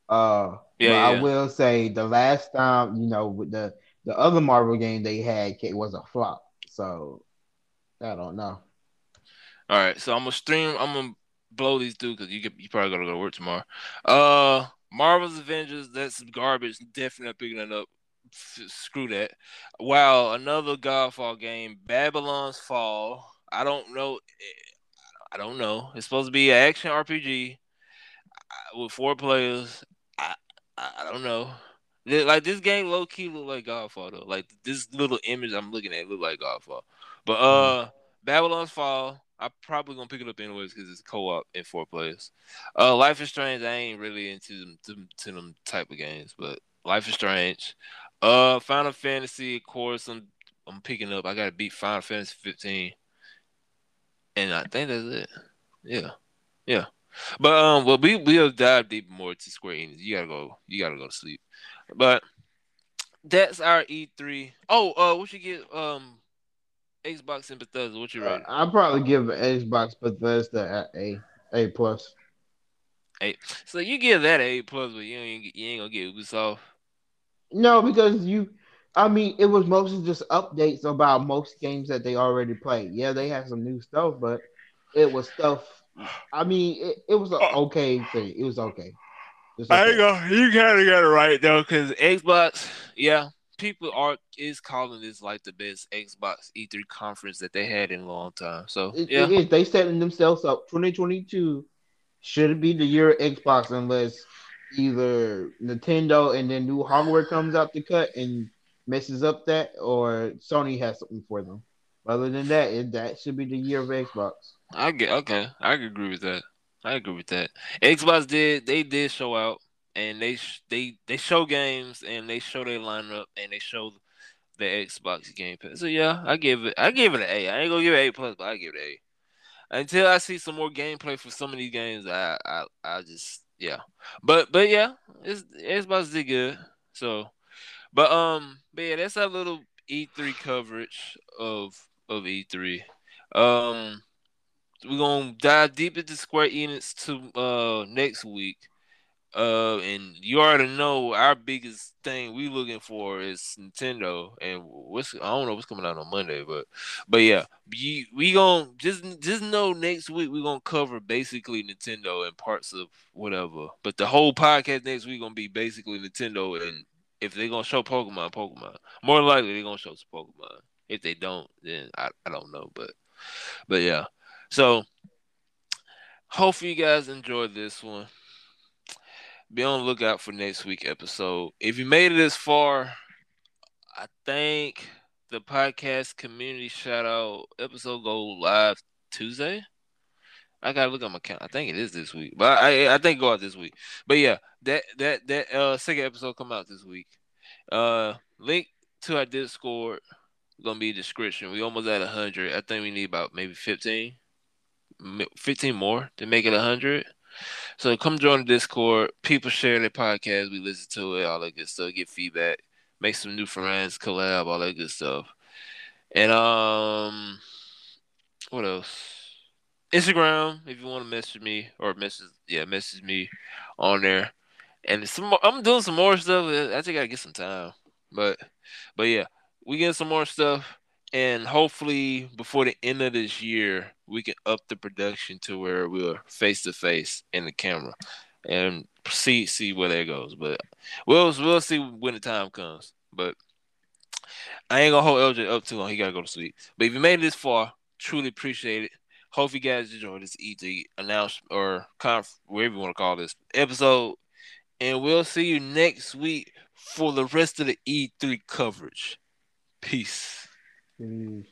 Uh, yeah, yeah. I will say the last time you know with the the other Marvel game they had was a flop. So I don't know. All right, so I'm gonna stream. I'm gonna blow these through because you get you probably gotta go to work tomorrow. Uh, Marvel's Avengers. That's garbage. Definitely not picking it up. F- screw that. Wow, another Godfall game. Babylon's Fall. I don't know. I don't know. It's supposed to be an action RPG uh, with four players. I I don't know. Like this game, low key look like Godfall though. Like this little image I'm looking at look like Godfall. But mm-hmm. uh, Babylon's Fall, I'm probably gonna pick it up anyways because it's co-op in four players. Uh, Life is Strange, I ain't really into them to, to them type of games, but Life is Strange. Uh, Final Fantasy, of course, I'm I'm picking up. I gotta beat Final Fantasy 15, and I think that's it. Yeah, yeah. But um, well, we we'll dive deep more to Square Enix. You gotta go. You gotta go to sleep. But that's our E3. Oh, uh, what you get? Um, Xbox and Bethesda. What you uh, rate? Uh, I'll probably give Xbox Bethesda a A plus. A. So you give that A plus, but you ain't you ain't gonna get Ubisoft. No, because you. I mean, it was mostly just updates about most games that they already played. Yeah, they had some new stuff, but it was stuff. I mean, it, it was an oh. okay thing. It was okay. I go. You kind of got it right though, because Xbox, yeah, people are is calling this like the best Xbox E3 conference that they had in a long time. So it, yeah, it is. They setting themselves up. 2022 should be the year of Xbox, unless either Nintendo and then new hardware comes out to cut and messes up that, or Sony has something for them. Other than that, it, that should be the year of Xbox. I get okay. I agree with that. I agree with that. Xbox did they did show out and they they they show games and they show their lineup and they show the Xbox Game Pass. So yeah, I give it I give it an A. I ain't gonna give it A plus, but I give it an A. Until I see some more gameplay for some of these games, I I I just yeah. But but yeah, it's Xbox did good. So but um but yeah, that's our little E3 coverage of of E3. Um we're gonna dive deep into Square Enix to uh next week. Uh, and you already know our biggest thing we looking for is Nintendo, and what's I don't know what's coming out on Monday, but but yeah, we we gonna just just know next week we gonna cover basically Nintendo and parts of whatever. But the whole podcast next week gonna be basically Nintendo, and if they're gonna show Pokemon, Pokemon, more likely they're gonna show some Pokemon. If they don't, then I, I don't know, but but yeah. So hopefully you guys enjoyed this one. Be on the lookout for next week episode. If you made it this far, I think the podcast community shout out episode go live Tuesday. I gotta look at my count. I think it is this week, but I I think go out this week. But yeah, that that that uh second episode come out this week. Uh, link to our Discord gonna be description. We almost at hundred. I think we need about maybe fifteen. 15 more to make it 100. So come join the Discord. People share their podcast. We listen to it, all that good stuff. Get feedback, make some new friends, collab, all that good stuff. And um, what else? Instagram if you want to message me or message yeah message me on there. And some more, I'm doing some more stuff. I think I gotta get some time, but but yeah, we get some more stuff, and hopefully before the end of this year, we can up the production to where we're face to face in the camera, and see see where that goes. But we'll we'll see when the time comes. But I ain't gonna hold LJ up too long. He gotta go to sleep. But if you made it this far, truly appreciate it. Hope you guys enjoyed this E3 announcement or conf, whatever you want to call this episode. And we'll see you next week for the rest of the E3 coverage. Peace. Peace.